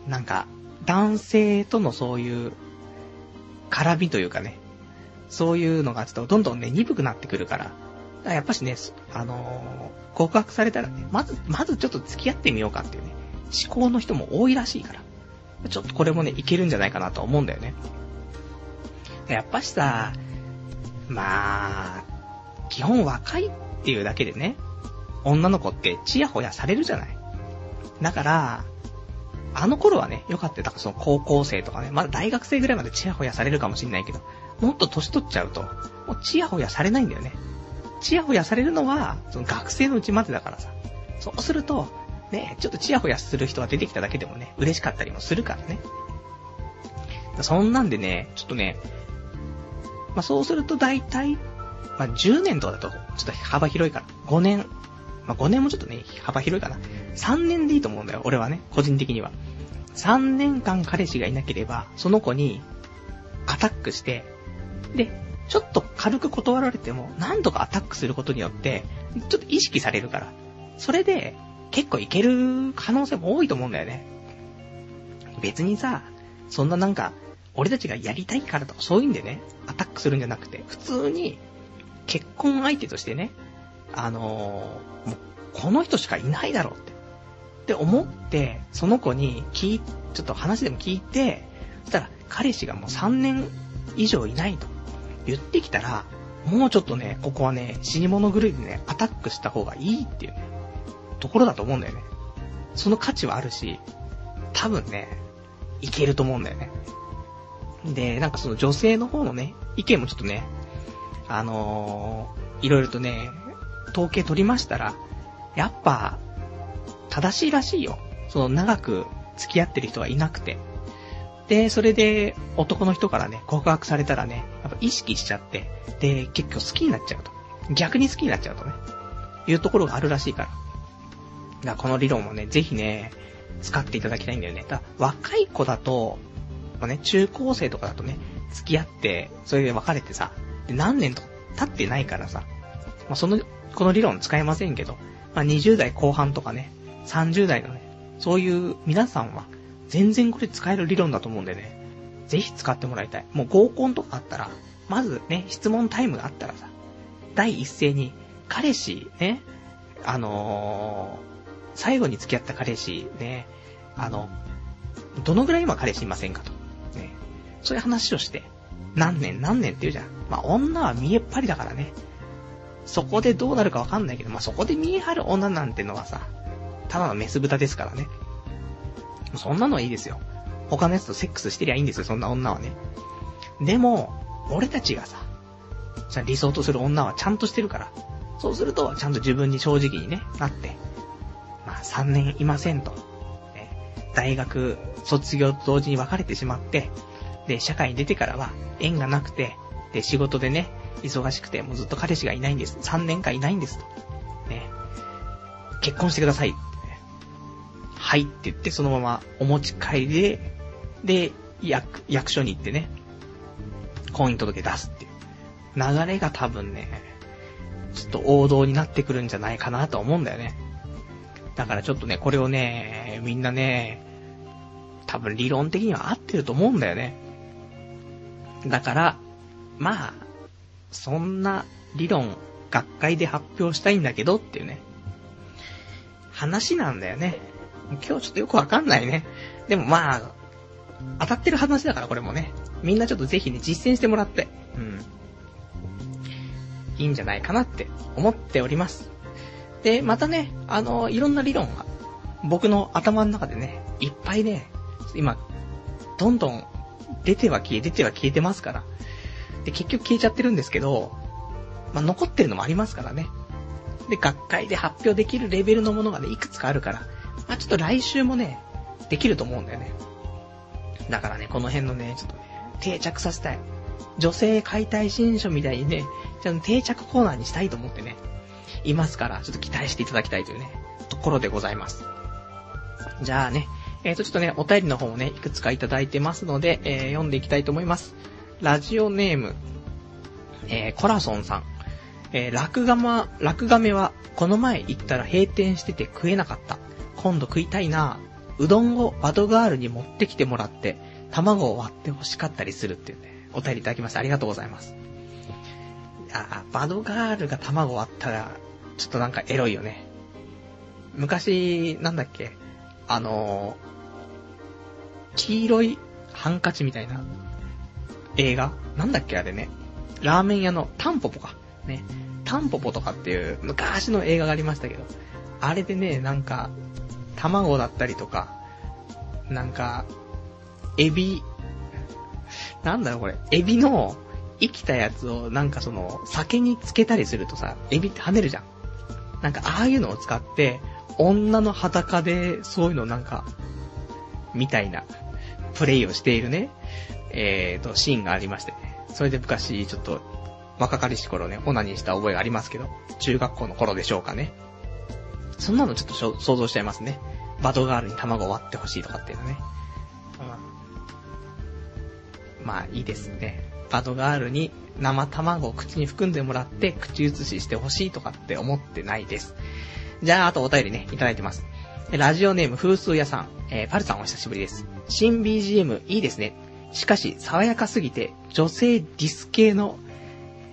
なんか、男性とのそういう絡みというかね、そういうのがちょっとどんどんね、鈍くなってくるから、からやっぱしね、あのー、告白されたらね、まず、まずちょっと付き合ってみようかっていうね、思考の人も多いらしいから、ちょっとこれもね、いけるんじゃないかなと思うんだよね。やっぱしさ、まあ、基本若いっていうだけでね、女の子ってチヤホヤされるじゃない。だから、あの頃はね、よかった。だからその高校生とかね、まだ大学生ぐらいまでチヤホヤされるかもしんないけど、もっと年取っちゃうと、もうチヤホヤされないんだよね。チヤホヤされるのは、その学生のうちまでだからさ。そうすると、ね、ちょっとチヤホヤする人が出てきただけでもね、嬉しかったりもするからね。そんなんでね、ちょっとね、まあ、そうすると大体、まあ、10年とかだと、ちょっと幅広いから、5年、まあ、5年もちょっとね、幅広いかな。3年でいいと思うんだよ、俺はね、個人的には。3年間彼氏がいなければ、その子に、アタックして、で、ちょっと軽く断られても、何度かアタックすることによって、ちょっと意識されるから。それで、結構いける可能性も多いと思うんだよね。別にさ、そんななんか、俺たちがやりたいからとかそういうんでね、アタックするんじゃなくて、普通に、結婚相手としてね、あのー、もう、この人しかいないだろうって。って思って、その子に聞い、ちょっと話でも聞いて、そしたら、彼氏がもう3年以上いないと言ってきたら、もうちょっとね、ここはね、死に物狂いでね、アタックした方がいいっていうね、ところだと思うんだよね。その価値はあるし、多分ね、いけると思うんだよね。で、なんかその女性の方のね、意見もちょっとね、あのー、いろいろとね、統計取りましたら、やっぱ、正しいらしいよ。その長く付き合ってる人はいなくて。で、それで男の人からね、告白されたらね、っぱ意識しちゃって、で、結局好きになっちゃうと。逆に好きになっちゃうとね、いうところがあるらしいから。だからこの理論もね、ぜひね、使っていただきたいんだよね。だ若い子だと、まあね、中高生とかだとね、付き合って、それで別れてさ、で、何年と経ってないからさ、まあ、その、この理論使えませんけど、まあ、20代後半とかね、30代のね、そういう皆さんは、全然これ使える理論だと思うんでね、ぜひ使ってもらいたい。もう合コンとかあったら、まずね、質問タイムがあったらさ、第一声に、彼氏、ね、あのー、最後に付き合った彼氏、ね、あの、どのぐらい今彼氏いませんかと。ね。そういう話をして、何年何年って言うじゃん。まあ、女は見えっ張りだからね。そこでどうなるかわかんないけど、まあ、そこで見え張る女なんてのはさ、ただのメス豚ですからね。そんなのはいいですよ。他のやつとセックスしてりゃいいんですよ、そんな女はね。でも、俺たちがさ、じゃ理想とする女はちゃんとしてるから、そうすると、ちゃんと自分に正直にね、なって、まあ3年いませんと。ね、大学卒業と同時に別れてしまって、で、社会に出てからは縁がなくて、で、仕事でね、忙しくて、もうずっと彼氏がいないんです。3年間いないんです。と。ね。結婚してください。はいって言って、そのままお持ち帰りで、で、役、役所に行ってね、婚姻届出すっていう。流れが多分ね、ちょっと王道になってくるんじゃないかなと思うんだよね。だからちょっとね、これをね、みんなね、多分理論的には合ってると思うんだよね。だから、まあ、そんな理論、学会で発表したいんだけどっていうね、話なんだよね。今日ちょっとよくわかんないね。でもまあ、当たってる話だからこれもね。みんなちょっとぜひね、実践してもらって。うん。いいんじゃないかなって思っております。で、またね、あの、いろんな理論が、僕の頭の中でね、いっぱいね、今、どんどん出ては消え、出ては消えてますから。で、結局消えちゃってるんですけど、まあ、残ってるのもありますからね。で、学会で発表できるレベルのものがね、いくつかあるから、まあ、ちょっと来週もね、できると思うんだよね。だからね、この辺のね、ちょっとね、定着させたい。女性解体新書みたいにね、ちゃんと定着コーナーにしたいと思ってね、いますから、ちょっと期待していただきたいというね、ところでございます。じゃあね、えーと、ちょっとね、お便りの方をね、いくつかいただいてますので、えー、読んでいきたいと思います。ラジオネーム、えー、コラソンさん。えー、ラクガマ、ラクガメは、この前行ったら閉店してて食えなかった。今度食いたいなぁうどんをバドガールに持ってきてもらって、卵を割って欲しかったりするっていうね、お便りいただきましてありがとうございます。いやバドガールが卵割ったら、ちょっとなんかエロいよね。昔、なんだっけあのー、黄色いハンカチみたいな映画？なんだっけあれね。ラーメン屋のタンポポか。ね。タンポポとかっていう昔の映画がありましたけど、あれでね、なんか、卵だったりとか、なんか、エビ、なんだろうこれ、エビの生きたやつをなんかその、酒につけたりするとさ、エビって跳ねるじゃん。なんかああいうのを使って、女の裸でそういうのなんか、みたいな、プレイをしているね、えーと、シーンがありましてね。それで昔、ちょっと、若かりし頃ね、オナニーした覚えがありますけど、中学校の頃でしょうかね。そんなのちょっと想像しちゃいますね。バドガールに卵割ってほしいとかっていうのね。うん、まあ、いいですね。バドガールに生卵を口に含んでもらって口移ししてほしいとかって思ってないです。じゃあ、あとお便りね、いただいてます。ラジオネーム風数屋さん。えー、パルさんお久しぶりです。新 BGM いいですね。しかし、爽やかすぎて、女性ディス系の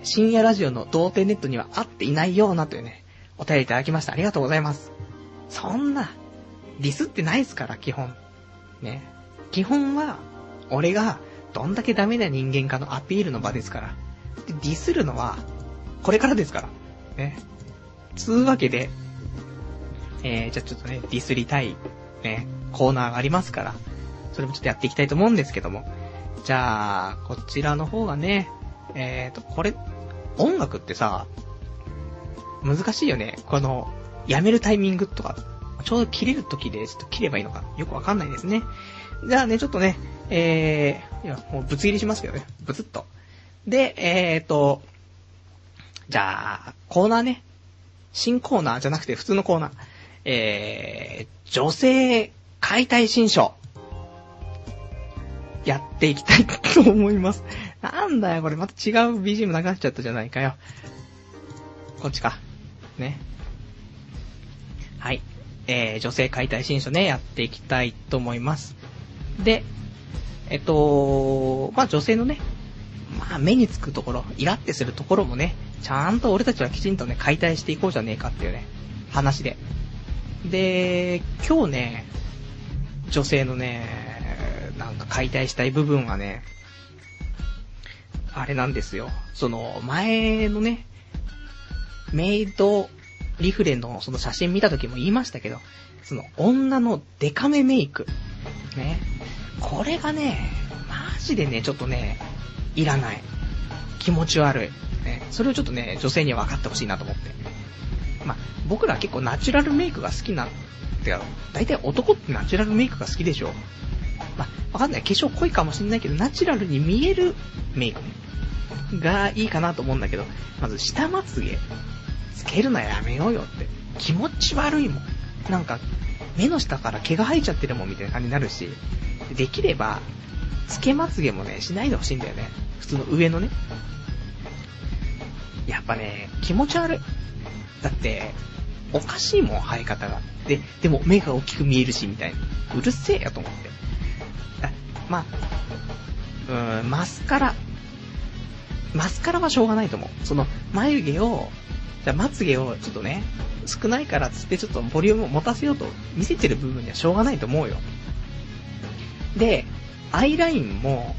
深夜ラジオの童貞ネットには合っていないようなというね、お便りいただきました。ありがとうございます。そんな、ディスってないですから、基本。ね。基本は、俺が、どんだけダメな人間かのアピールの場ですから。で、ディスるのは、これからですから。ね。つうわけで、えー、じゃあちょっとね、ディスりたい、ね、コーナーがありますから、それもちょっとやっていきたいと思うんですけども。じゃあ、こちらの方がね、えーと、これ、音楽ってさ、難しいよね。この、やめるタイミングとか、ちょうど切れる時で、ちょっと切ればいいのか、よくわかんないですね。じゃあね、ちょっとね、えー、いや、もうぶつ切りしますけどね。ぶつっと。で、えーと、じゃあ、コーナーね。新コーナーじゃなくて普通のコーナー。えー、女性解体新書。やっていきたいと思います。なんだよ、これまた違う BGM 流しちゃったじゃないかよ。こっちか。ね。はい。えー、女性解体新書ね、やっていきたいと思います。で、えっと、まあ、女性のね、まあ、目につくところ、イラってするところもね、ちゃんと俺たちはきちんとね、解体していこうじゃねえかっていうね、話で。で、今日ね、女性のね、なんか解体したい部分はね、あれなんですよ。その、前のね、メイドリフレのその写真見た時も言いましたけど、その女のデカめメイク。ね。これがね、マジでね、ちょっとね、いらない。気持ち悪い。ね。それをちょっとね、女性には分かってほしいなと思って。まあ、僕ら結構ナチュラルメイクが好きな、ってか、大体男ってナチュラルメイクが好きでしょ。まあ、わかんない。化粧濃いかもしんないけど、ナチュラルに見えるメイクがいいかなと思うんだけど、まず下まつげ、つけるのやめようよって。気持ち悪いもん。なんか、目の下から毛が生えちゃってるもんみたいな感じになるし、できれば、つけまつげもね、しないでほしいんだよね。普通の上のね。やっぱね、気持ち悪い。だって、おかしいもん、生え方が。で、でも目が大きく見えるし、みたいな。うるせえよと思って。あまあ、うーん、マスカラ。マスカラはしょうがないと思う。その、眉毛を、じゃまつげをちょっとね、少ないからつってちょっとボリュームを持たせようと見せてる部分にはしょうがないと思うよ。で、アイラインも、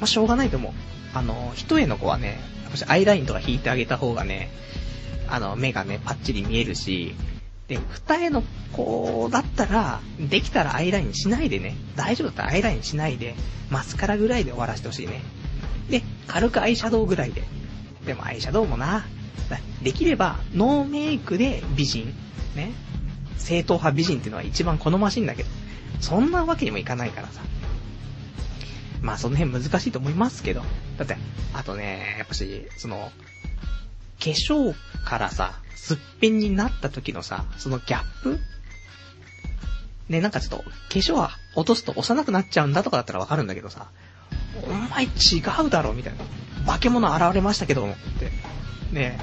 まあ、しょうがないと思う。あの、一重の子はね、私アイラインとか引いてあげた方がね、あの、目がね、パッチリ見えるし、で、二重の子だったら、できたらアイラインしないでね、大丈夫だったらアイラインしないで、マスカラぐらいで終わらせてほしいね。で、軽くアイシャドウぐらいで。でもアイシャドウもな、できれば、ノーメイクで美人。ね。正統派美人っていうのは一番好ましいんだけど、そんなわけにもいかないからさ。まあその辺難しいと思いますけど。だって、あとね、やっぱし、その、化粧からさ、すっぴんになった時のさ、そのギャップね、なんかちょっと、化粧は落とすと幼くなっちゃうんだとかだったらわかるんだけどさ、お前違うだろ、みたいな。化け物現れましたけども、って。ね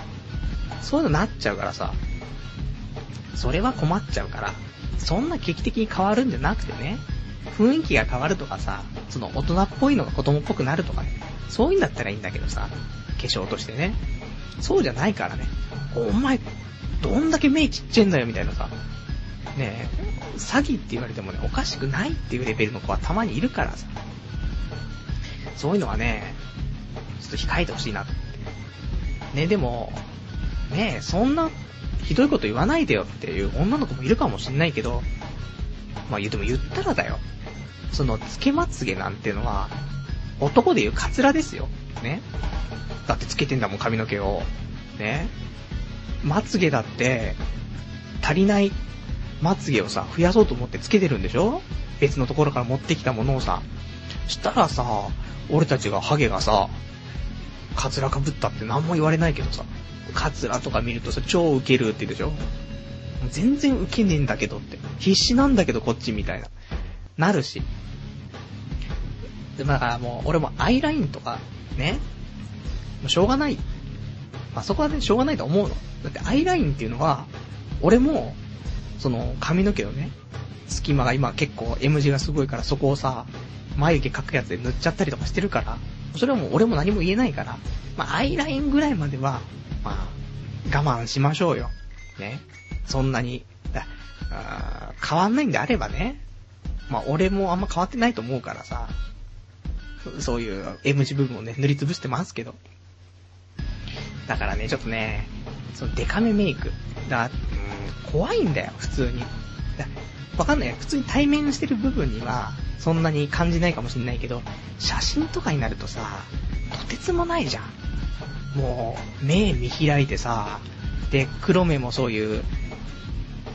そういうのなっちゃうからさ、それは困っちゃうから、そんな劇的に変わるんじゃなくてね、雰囲気が変わるとかさ、その大人っぽいのが子供っぽくなるとかね、そういうんだったらいいんだけどさ、化粧としてね。そうじゃないからね。お前、どんだけ目ちっちゃいんだよみたいなさ。ねえ、詐欺って言われてもね、おかしくないっていうレベルの子はたまにいるからさ。そういうのはね、ちょっと控えてほしいなって。ね、でも、ね、そんな、ひどいこと言わないでよっていう女の子もいるかもしんないけど、まあ、でも言ったらだよ。その、つけまつげなんてのは、男で言うカツラですよ。ね。だってつけてんだもん、髪の毛を。ね。まつげだって、足りないまつげをさ、増やそうと思ってつけてるんでしょ？別のところから持ってきたものをさ。したらさ、俺たちがハゲがさ、カツラかぶったって何も言われないけどさ、カツラとか見るとさ、超ウケるって言うでしょ全然ウケねえんだけどって。必死なんだけどこっちみたいな。なるし。で、だからもう、俺もアイラインとか、ね。もうしょうがない。まあ、そこはね、しょうがないと思うの。だってアイラインっていうのは、俺も、その、髪の毛のね、隙間が今結構 M 字がすごいからそこをさ、眉毛描くやつで塗っちゃったりとかしてるから、それはもう俺も何も言えないから、まあ、アイラインぐらいまでは、まあ、我慢しましょうよ。ね。そんなに、あ変わんないんであればね。まあ、俺もあんま変わってないと思うからさ、そういう M 字部分をね、塗りつぶしてますけど。だからね、ちょっとね、そのデカめメイク。だ、うん、怖いんだよ、普通に。わかんない。普通に対面してる部分には、そんなに感じないかもしんないけど、写真とかになるとさ、とてつもないじゃん。もう、目見開いてさ、で、黒目もそういう、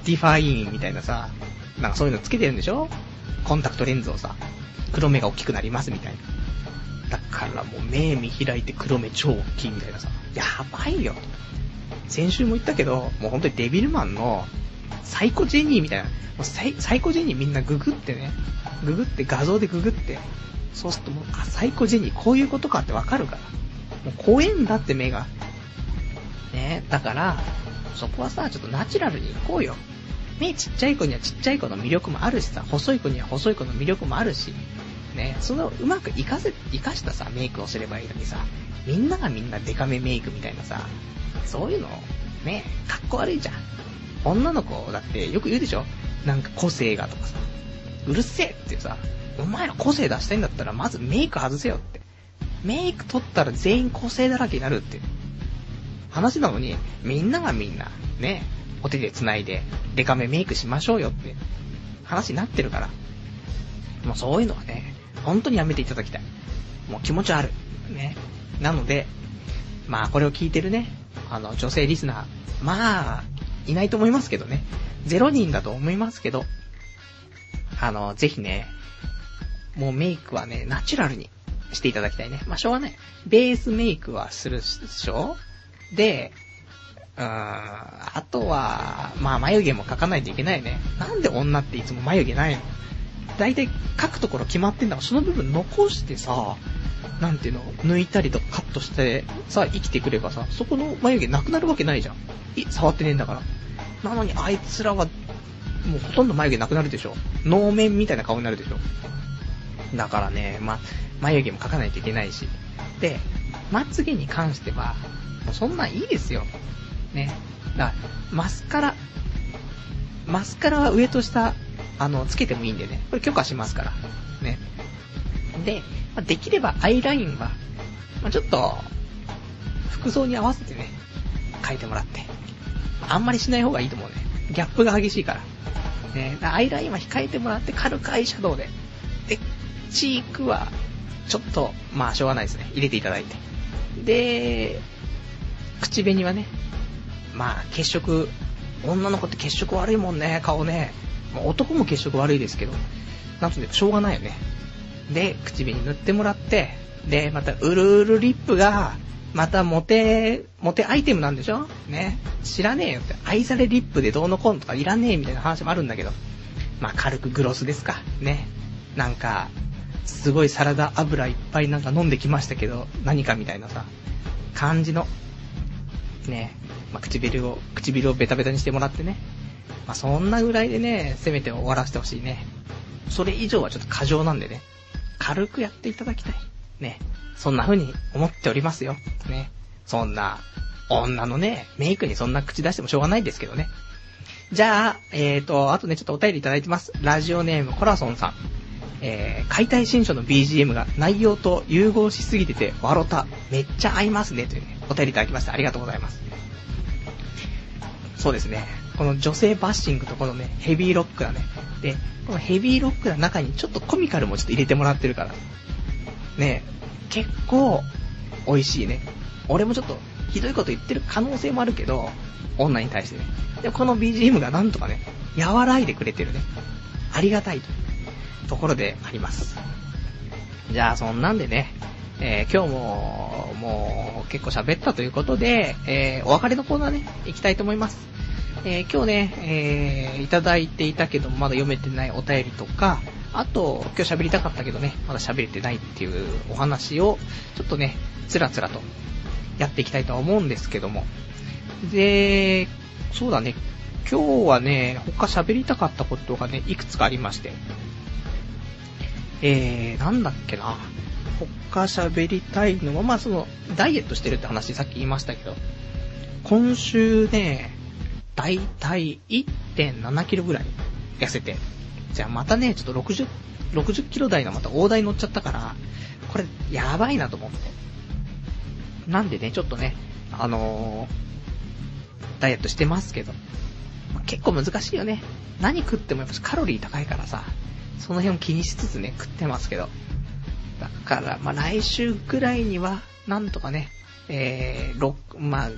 ディファインみたいなさ、なんかそういうのつけてるんでしょ？コンタクトレンズをさ、黒目が大きくなりますみたいな。だからもう目見開いて黒目超大きいみたいなさ、やばいよ。先週も言ったけど、もう本当にデビルマンのサイコジェニーみたいな、もうサイサイコジェニーみんなググってね、ググって画像でググって、そうするともう、あ、サイコジェニーこういうことかってわかるから。もう怖えんだって目が。ねだから、そこはさ、ちょっとナチュラルに行こうよ。目ちっちゃい子にはちっちゃい子の魅力もあるしさ、細い子には細い子の魅力もあるし、ね、そのうまく活かせ、活かしたさ、メイクをすればいいのにさ、みんながみんなデカめメイクみたいなさ、そういうの、ね、かっこ悪いじゃん。女の子だってよく言うでしょ？なんか個性がとかさ、うるせえってさ、お前ら個性出したいんだったらまずメイク外せよって。メイク取ったら全員個性だらけになるって。話なのに、みんながみんな、ね、お手で繋いで、デカめメイクしましょうよって話になってるから。もうそういうのはね、本当にやめていただきたい。もう気持ち悪い。ね。なので、まあこれを聞いてるね、あの、女性リスナー、まあ、いないと思いますけどね。0人だと思いますけど、あの、ぜひね、もうメイクはね、ナチュラルにしていただきたいね。まあ、しょうがない。ベースメイクはするでしょ？で、うーん、あとは、まあ、眉毛も描かないといけないね。なんで女っていつも眉毛ないの？大体描くところ決まってんだから、その部分残してさ、なんていうの、抜いたりとかカットして、さ、生きてくればさ、そこの眉毛なくなるわけないじゃん。い、触ってねえんだから。なのにあいつらは、もうほとんど眉毛なくなるでしょ。能面みたいな顔になるでしょ。だからね、ま、眉毛も描かないといけないし。で、まつげに関しては、もうそんなんいいですよ。ね。だから、マスカラ、マスカラは上と下、あの、つけてもいいんでね。これ許可しますから。ね。で、ま、できればアイラインは、ま、ちょっと、服装に合わせてね、描いてもらって。あんまりしない方がいいと思うね。ギャップが激しいから。ね、アイラインは控えてもらって軽くアイシャドウで。で、チークは、ちょっと、まあしょうがないですね。入れていただいて。で、口紅はね、まあ血色、女の子って血色悪いもんね、顔ね。男も血色悪いですけど、なんとね、しょうがないよね。で、口紅塗ってもらって、で、また、うるうるリップが、またモテ、モテアイテムなんでしょ？ね。知らねえよって。愛されリップでどうのこうのとかいらねえみたいな話もあるんだけど。まあ、軽くグロスですか。ね。なんか、すごいサラダ油いっぱいなんか飲んできましたけど、何かみたいなさ、感じの、ね、まあ、唇を、唇をベタベタにしてもらってね。まあ、そんなぐらいでね、せめて終わらせてほしいね。それ以上はちょっと過剰なんでね。軽くやっていただきたい。ね。そんな風に思っておりますよ。ね。そんな、女のね、メイクにそんな口出してもしょうがないですけどね。じゃあ、えーと、あとね、ちょっとお便りいただいてます。ラジオネームコラソンさん。えー、解体新書の BGM が内容と融合しすぎてて、わろた、めっちゃ合いますね、というね、お便りいただきました。ありがとうございます。そうですね。この女性バッシングとこのね、ヘビーロックだね。で、このヘビーロックな中にちょっとコミカルもちょっと入れてもらってるから。ね結構、美味しいね。俺もちょっと、ひどいこと言ってる可能性もあるけど、女に対してね。で、この BGM がなんとかね、和らいでくれてるね。ありがたいと。ところであります。じゃあ、そんなんでね、えー、今日も、もう、結構喋ったということで、えー、お別れのコーナーね、行きたいと思います。えー、今日ね、えー、いただいていたけど、まだ読めてないお便りとか、あと、今日喋りたかったけどね、まだ喋れてないっていうお話を、ちょっとね、つらつらとやっていきたいとは思うんですけども。で、そうだね、今日はね、他喋りたかったことがね、いくつかありまして。えー、なんだっけな。他喋りたいのは、まあその、ダイエットしてるって話さっき言いましたけど、今週ね、だいたい1.7キロぐらい痩せて、じゃあまたね、ちょっと60、60キロ台のまた大台乗っちゃったから、これ、やばいなと思って。なんでね、ちょっとね、あのー、ダイエットしてますけど、結構難しいよね。何食ってもやっぱカロリー高いからさ、その辺を気にしつつね、食ってますけど。だから、まあ、来週ぐらいには、なんとかね、えー、6、まあ、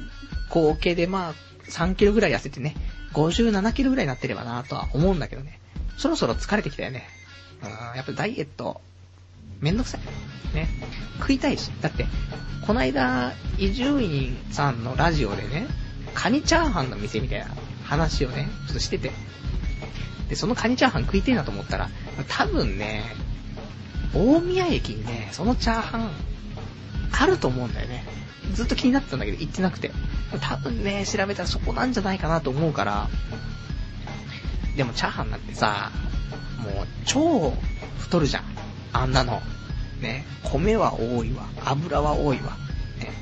合計でまあ、3キロぐらい痩せてね、57キロぐらいになってればなとは思うんだけどね。そろそろ疲れてきたよね。うん、やっぱダイエット、めんどくさい。ね。食いたいし。だって、こないだ、伊集院さんのラジオでね、カニチャーハンの店みたいな話をね、ちょっとしてて。で、そのカニチャーハン食いてえなと思ったら、多分ね、大宮駅にね、そのチャーハン、あると思うんだよね。ずっと気になってたんだけど、行ってなくて。多分ね、調べたらそこなんじゃないかなと思うから、でもチャーハンなんてさ、もう超太るじゃん。あんなの。ね。米は多いわ。油は多いわ。ね。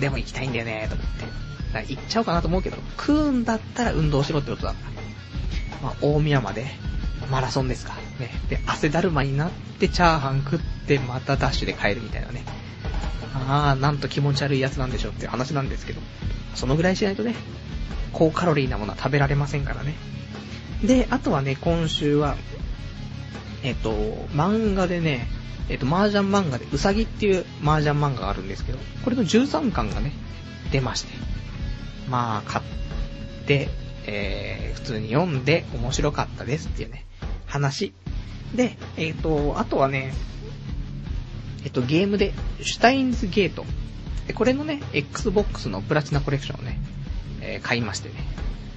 でも行きたいんだよね、と思って。だから行っちゃおうかなと思うけど、食うんだったら運動しろってことだから。まあ、大宮まで、マラソンですか。ね。で、汗だるまになってチャーハン食って、またダッシュで帰るみたいなね。ああ、なんと気持ち悪いやつなんでしょっていう話なんですけど。そのぐらいしないとね、高カロリーなものは食べられませんからね。で、あとはね、今週は、えっ、と、漫画でね、えっ、と、麻雀漫画で、うさぎっていう麻雀漫画があるんですけど、これの13巻がね、出まして。まあ、買って、えー、普通に読んで面白かったですっていうね、話。で、えっ、と、あとはね、えっ、と、ゲームで、シュタインズゲート。で、これのね、Xbox のプラチナコレクションをね、えー、買いましてね、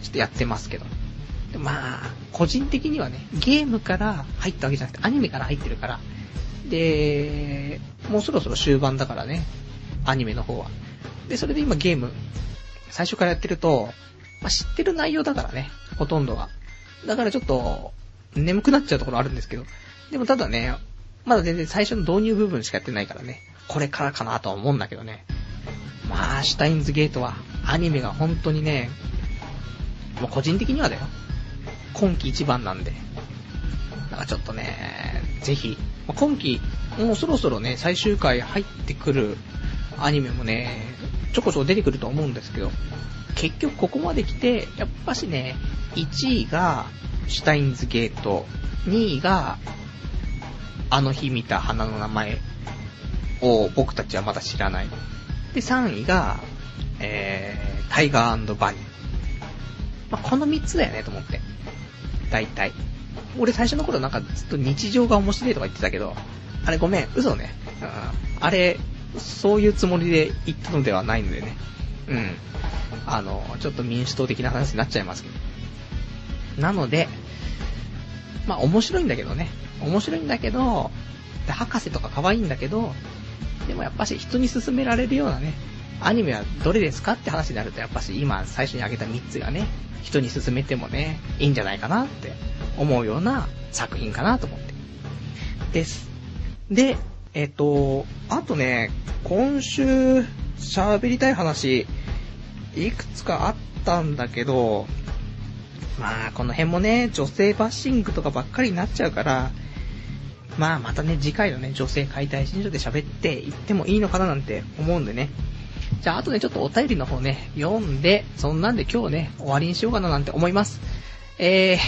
ちょっとやってますけど。まあ、個人的にはね、ゲームから入ったわけじゃなくて、アニメから入ってるから、で、もうそろそろ終盤だからね、アニメの方は。で、それで今ゲーム、最初からやってると、まあ、知ってる内容だからね、ほとんどは。だからちょっと、眠くなっちゃうところあるんですけど、でもただね、まだ全然最初の導入部分しかやってないからね、これからかなとは思うんだけどね。まあ、シュタインズゲートは、アニメが本当にね、もう個人的にはだよ。今季一番なんで。だかちょっとね、ぜひ、今季、もうそろそろね、最終回入ってくるアニメもね、ちょこちょこ出てくると思うんですけど、結局ここまで来て、やっぱしね、1位が、シュタインズゲート、2位が、あの日見た花の名前を僕たちはまだ知らない。で、3位が、えー、タイガーバニー。まあ、この3つだよね、と思って。大体。俺最初の頃なんかずっと日常が面白いとか言ってたけど、あれごめん、嘘ね。あれ、そういうつもりで言ったのではないのでね。うん。あの、ちょっと民主党的な話になっちゃいますけど。なので、まあ面白いんだけどね。面白いんだけど、で博士とか可愛いんだけど、でもやっぱし人に勧められるようなね、アニメはどれですかって話になると、やっぱし今最初に挙げた3つがね、人に勧めてもね、いいんじゃないかなって思うような作品かなと思って。です。で、えっと、あとね、今週喋りたい話、いくつかあったんだけど、まあ、この辺もね、女性バッシングとかばっかりになっちゃうから、まあ、またね、次回のね、女性解体新書で喋っていってもいいのかななんて思うんでね。じゃあ、あとね、ちょっとお便りの方ね、読んで、そんなんで今日ね、終わりにしようかななんて思います。えー、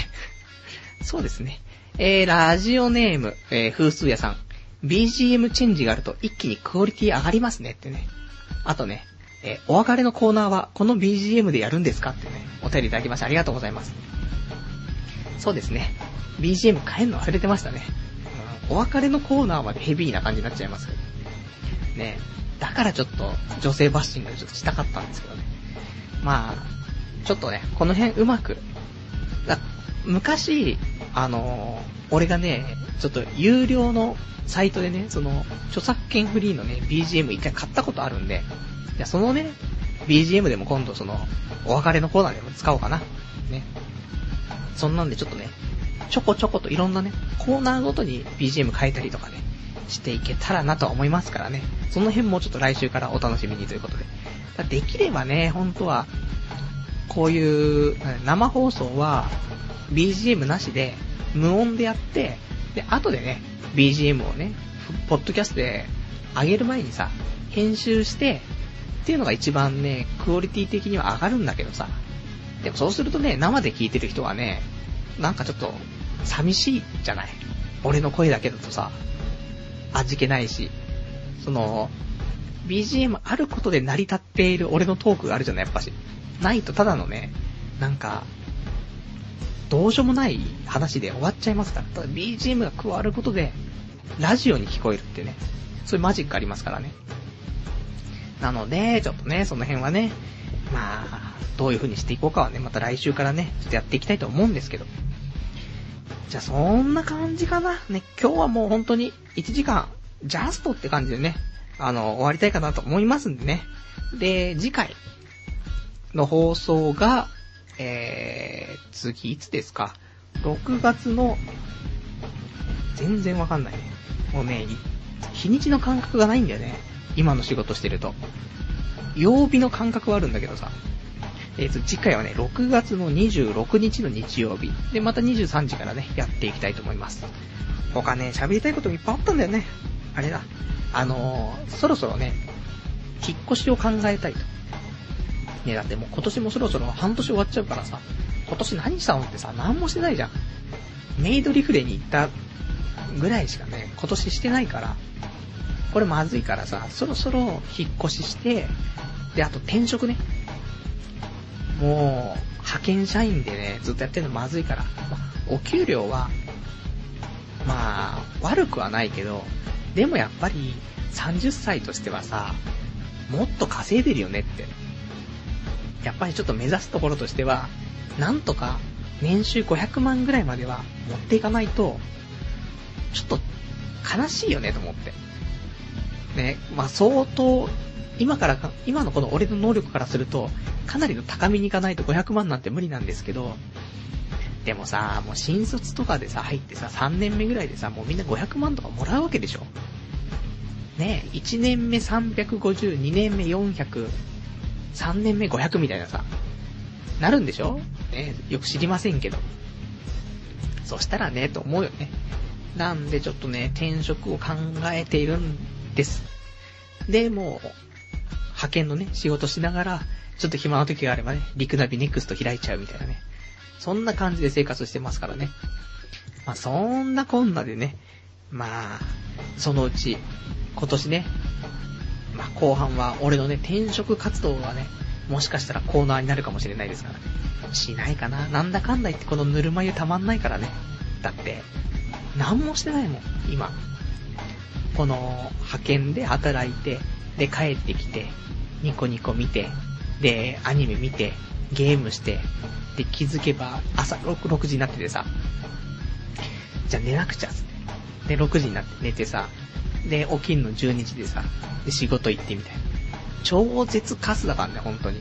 そうですね。えー、ラジオネーム、えー、風数屋さん。BGM チェンジがあると一気にクオリティ上がりますねってね。あとね、えー、お別れのコーナーはこの BGM でやるんですかってね、お便りいただきましてありがとうございます。そうですね。BGM 変えるの忘れてましたね。お別れのコーナーまでヘビーな感じになっちゃいますけど。ねだからちょっと女性バッシングをちょっとしたかったんですけどね。まあ、ちょっとね、この辺うまく。昔、あの、俺がね、ちょっと有料のサイトでね、その、著作権フリーのね、BGM 一回買ったことあるんで、じゃそのね、BGM でも今度その、お別れのコーナーでも使おうかな。ね。そんなんでちょっとね、ちょこちょこといろんなね、コーナーごとに BGM 変えたりとかね、していけたらなと思いますからね。その辺もちょっと来週からお楽しみにということで。できればね、本当は、こういう、生放送は、BGM なしで、無音でやって、で、後でね、BGM をね、ポッドキャストで上げる前にさ、編集して、っていうのが一番ね、クオリティ的には上がるんだけどさ。でもそうするとね、生で聞いてる人はね、なんかちょっと、寂しいじゃない。俺の声だけだとさ、味気ないし、その、BGM あることで成り立っている俺のトークがあるじゃない、やっぱし。ないとただのね、なんか、どうしようもない話で終わっちゃいますから。ただ BGM が加わることで、ラジオに聞こえるってね、そういうマジックありますからね。なので、ちょっとね、その辺はね、まあ、どういう風にしていこうかはね、また来週からね、ちょっとやっていきたいと思うんですけど。じゃあ、そんな感じかな。ね、今日はもう本当に1時間、ジャストって感じでね、あの、終わりたいかなと思いますんでね。で、次回の放送が、えー、次いつですか ?6 月の、全然わかんないね。もうね、日にちの感覚がないんだよね。今の仕事してると。曜日の感覚はあるんだけどさ。えっ、ー、と、次回はね、6月の26日の日曜日。で、また23時からね、やっていきたいと思います。他ね、喋りたいこともいっぱいあったんだよね。あれだ。あのー、そろそろね、引っ越しを考えたいと。ね、だってもう今年もそろそろ半年終わっちゃうからさ、今年何したのってさ、何もしてないじゃん。メイドリフレに行ったぐらいしかね、今年してないから、これまずいからさ、そろそろ引っ越しして、で、あと転職ね。もう、派遣社員でね、ずっとやってるのまずいから。まお給料は、まあ、悪くはないけど、でもやっぱり、30歳としてはさ、もっと稼いでるよねって。やっぱりちょっと目指すところとしては、なんとか年収500万ぐらいまでは持っていかないと、ちょっと悲しいよねと思って。ね、まあ相当、今からか、今のこの俺の能力からすると、かなりの高みに行かないと500万なんて無理なんですけど、でもさ、もう新卒とかでさ、入ってさ、3年目ぐらいでさ、もうみんな500万とかもらうわけでしょねえ1年目350、2年目400、3年目500みたいなさ、なるんでしょねよく知りませんけど。そしたらね、と思うよね。なんでちょっとね、転職を考えているんです。で、も、派遣のね、仕事しながら、ちょっと暇な時があればね、リクナビネクスト開いちゃうみたいなね。そんな感じで生活してますからね。まあ、そんなこんなでね、まあ、そのうち、今年ね、まあ、後半は俺のね、転職活動がね、もしかしたらコーナーになるかもしれないですからね。しないかな。なんだかんだ言ってこのぬるま湯たまんないからね。だって、何もしてないもん、今。この派遣で働いて、で帰ってきて、ニコニコ見て、で、アニメ見て、ゲームして、で、気づけば朝 6, 6時になっててさ、じゃあ寝なくちゃ、つって。で、6時になって寝てさ、で、起きんの12時でさ、で、仕事行ってみたいな。超絶カスだからね、本当に。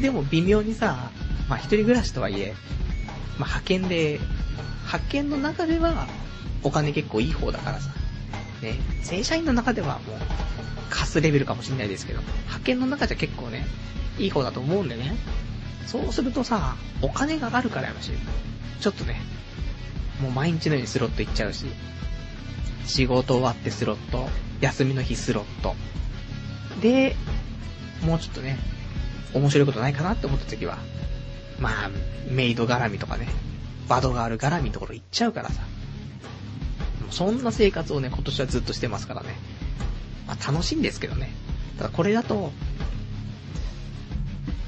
でも微妙にさ、まあ一人暮らしとはいえ、まあ派遣で、派遣の中では、お金結構いい方だからさ。ね、正社員の中ではもう、カスレベルかもしんないですけど、派遣の中じゃ結構ね、いい方だと思うんでね。そうするとさ、お金があるからやましい。ちょっとね、もう毎日のようにスロット行っちゃうし、仕事終わってスロット、休みの日スロット。で、もうちょっとね、面白いことないかなって思った時は、まあ、メイド絡みとかね、バドガール絡みのところ行っちゃうからさ。そんな生活をね、今年はずっとしてますからね。まあ楽しいんですけどね。ただこれだと、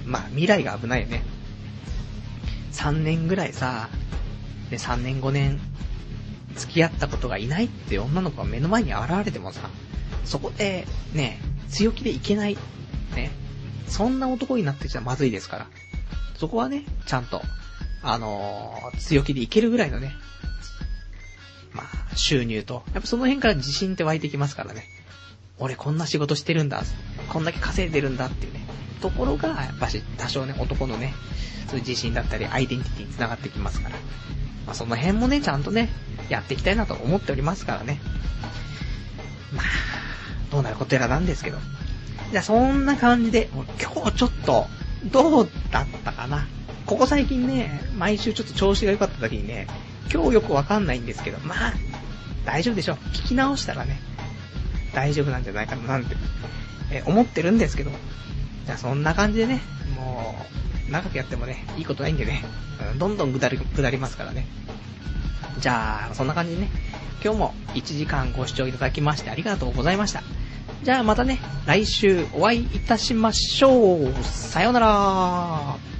まあ未来が危ないよね。3年ぐらいさ、で3年5年、付き合ったことがいないって女の子が目の前に現れてもさ、そこで、ね、強気でいけない。ね。そんな男になってちゃまずいですから。そこはね、ちゃんと、あのー、強気でいけるぐらいのね、まあ、収入と、やっぱその辺から自信って湧いてきますからね。俺こんな仕事してるんだ、こんだけ稼いでるんだっていうね、ところが、やっぱし多少ね、男のね、そういう自信だったり、アイデンティティに繋がってきますから。まあ、その辺もね、ちゃんとね、やっていきたいなと思っておりますからね。まあ、どうなることやらなんですけど。じゃあそんな感じで、今日ちょっと、どうだったかな。ここ最近ね、毎週ちょっと調子が良かった時にね、今日よくわかんないんですけど、まあ、大丈夫でしょう。聞き直したらね、大丈夫なんじゃないかななんて、え思ってるんですけど。じゃあそんな感じでね、もう、長くやってもね、いいことないんでね、どんどん下り、下りますからね。じゃあ、そんな感じでね、今日も1時間ご視聴いただきましてありがとうございました。じゃあまたね、来週お会いいたしましょう。さようなら。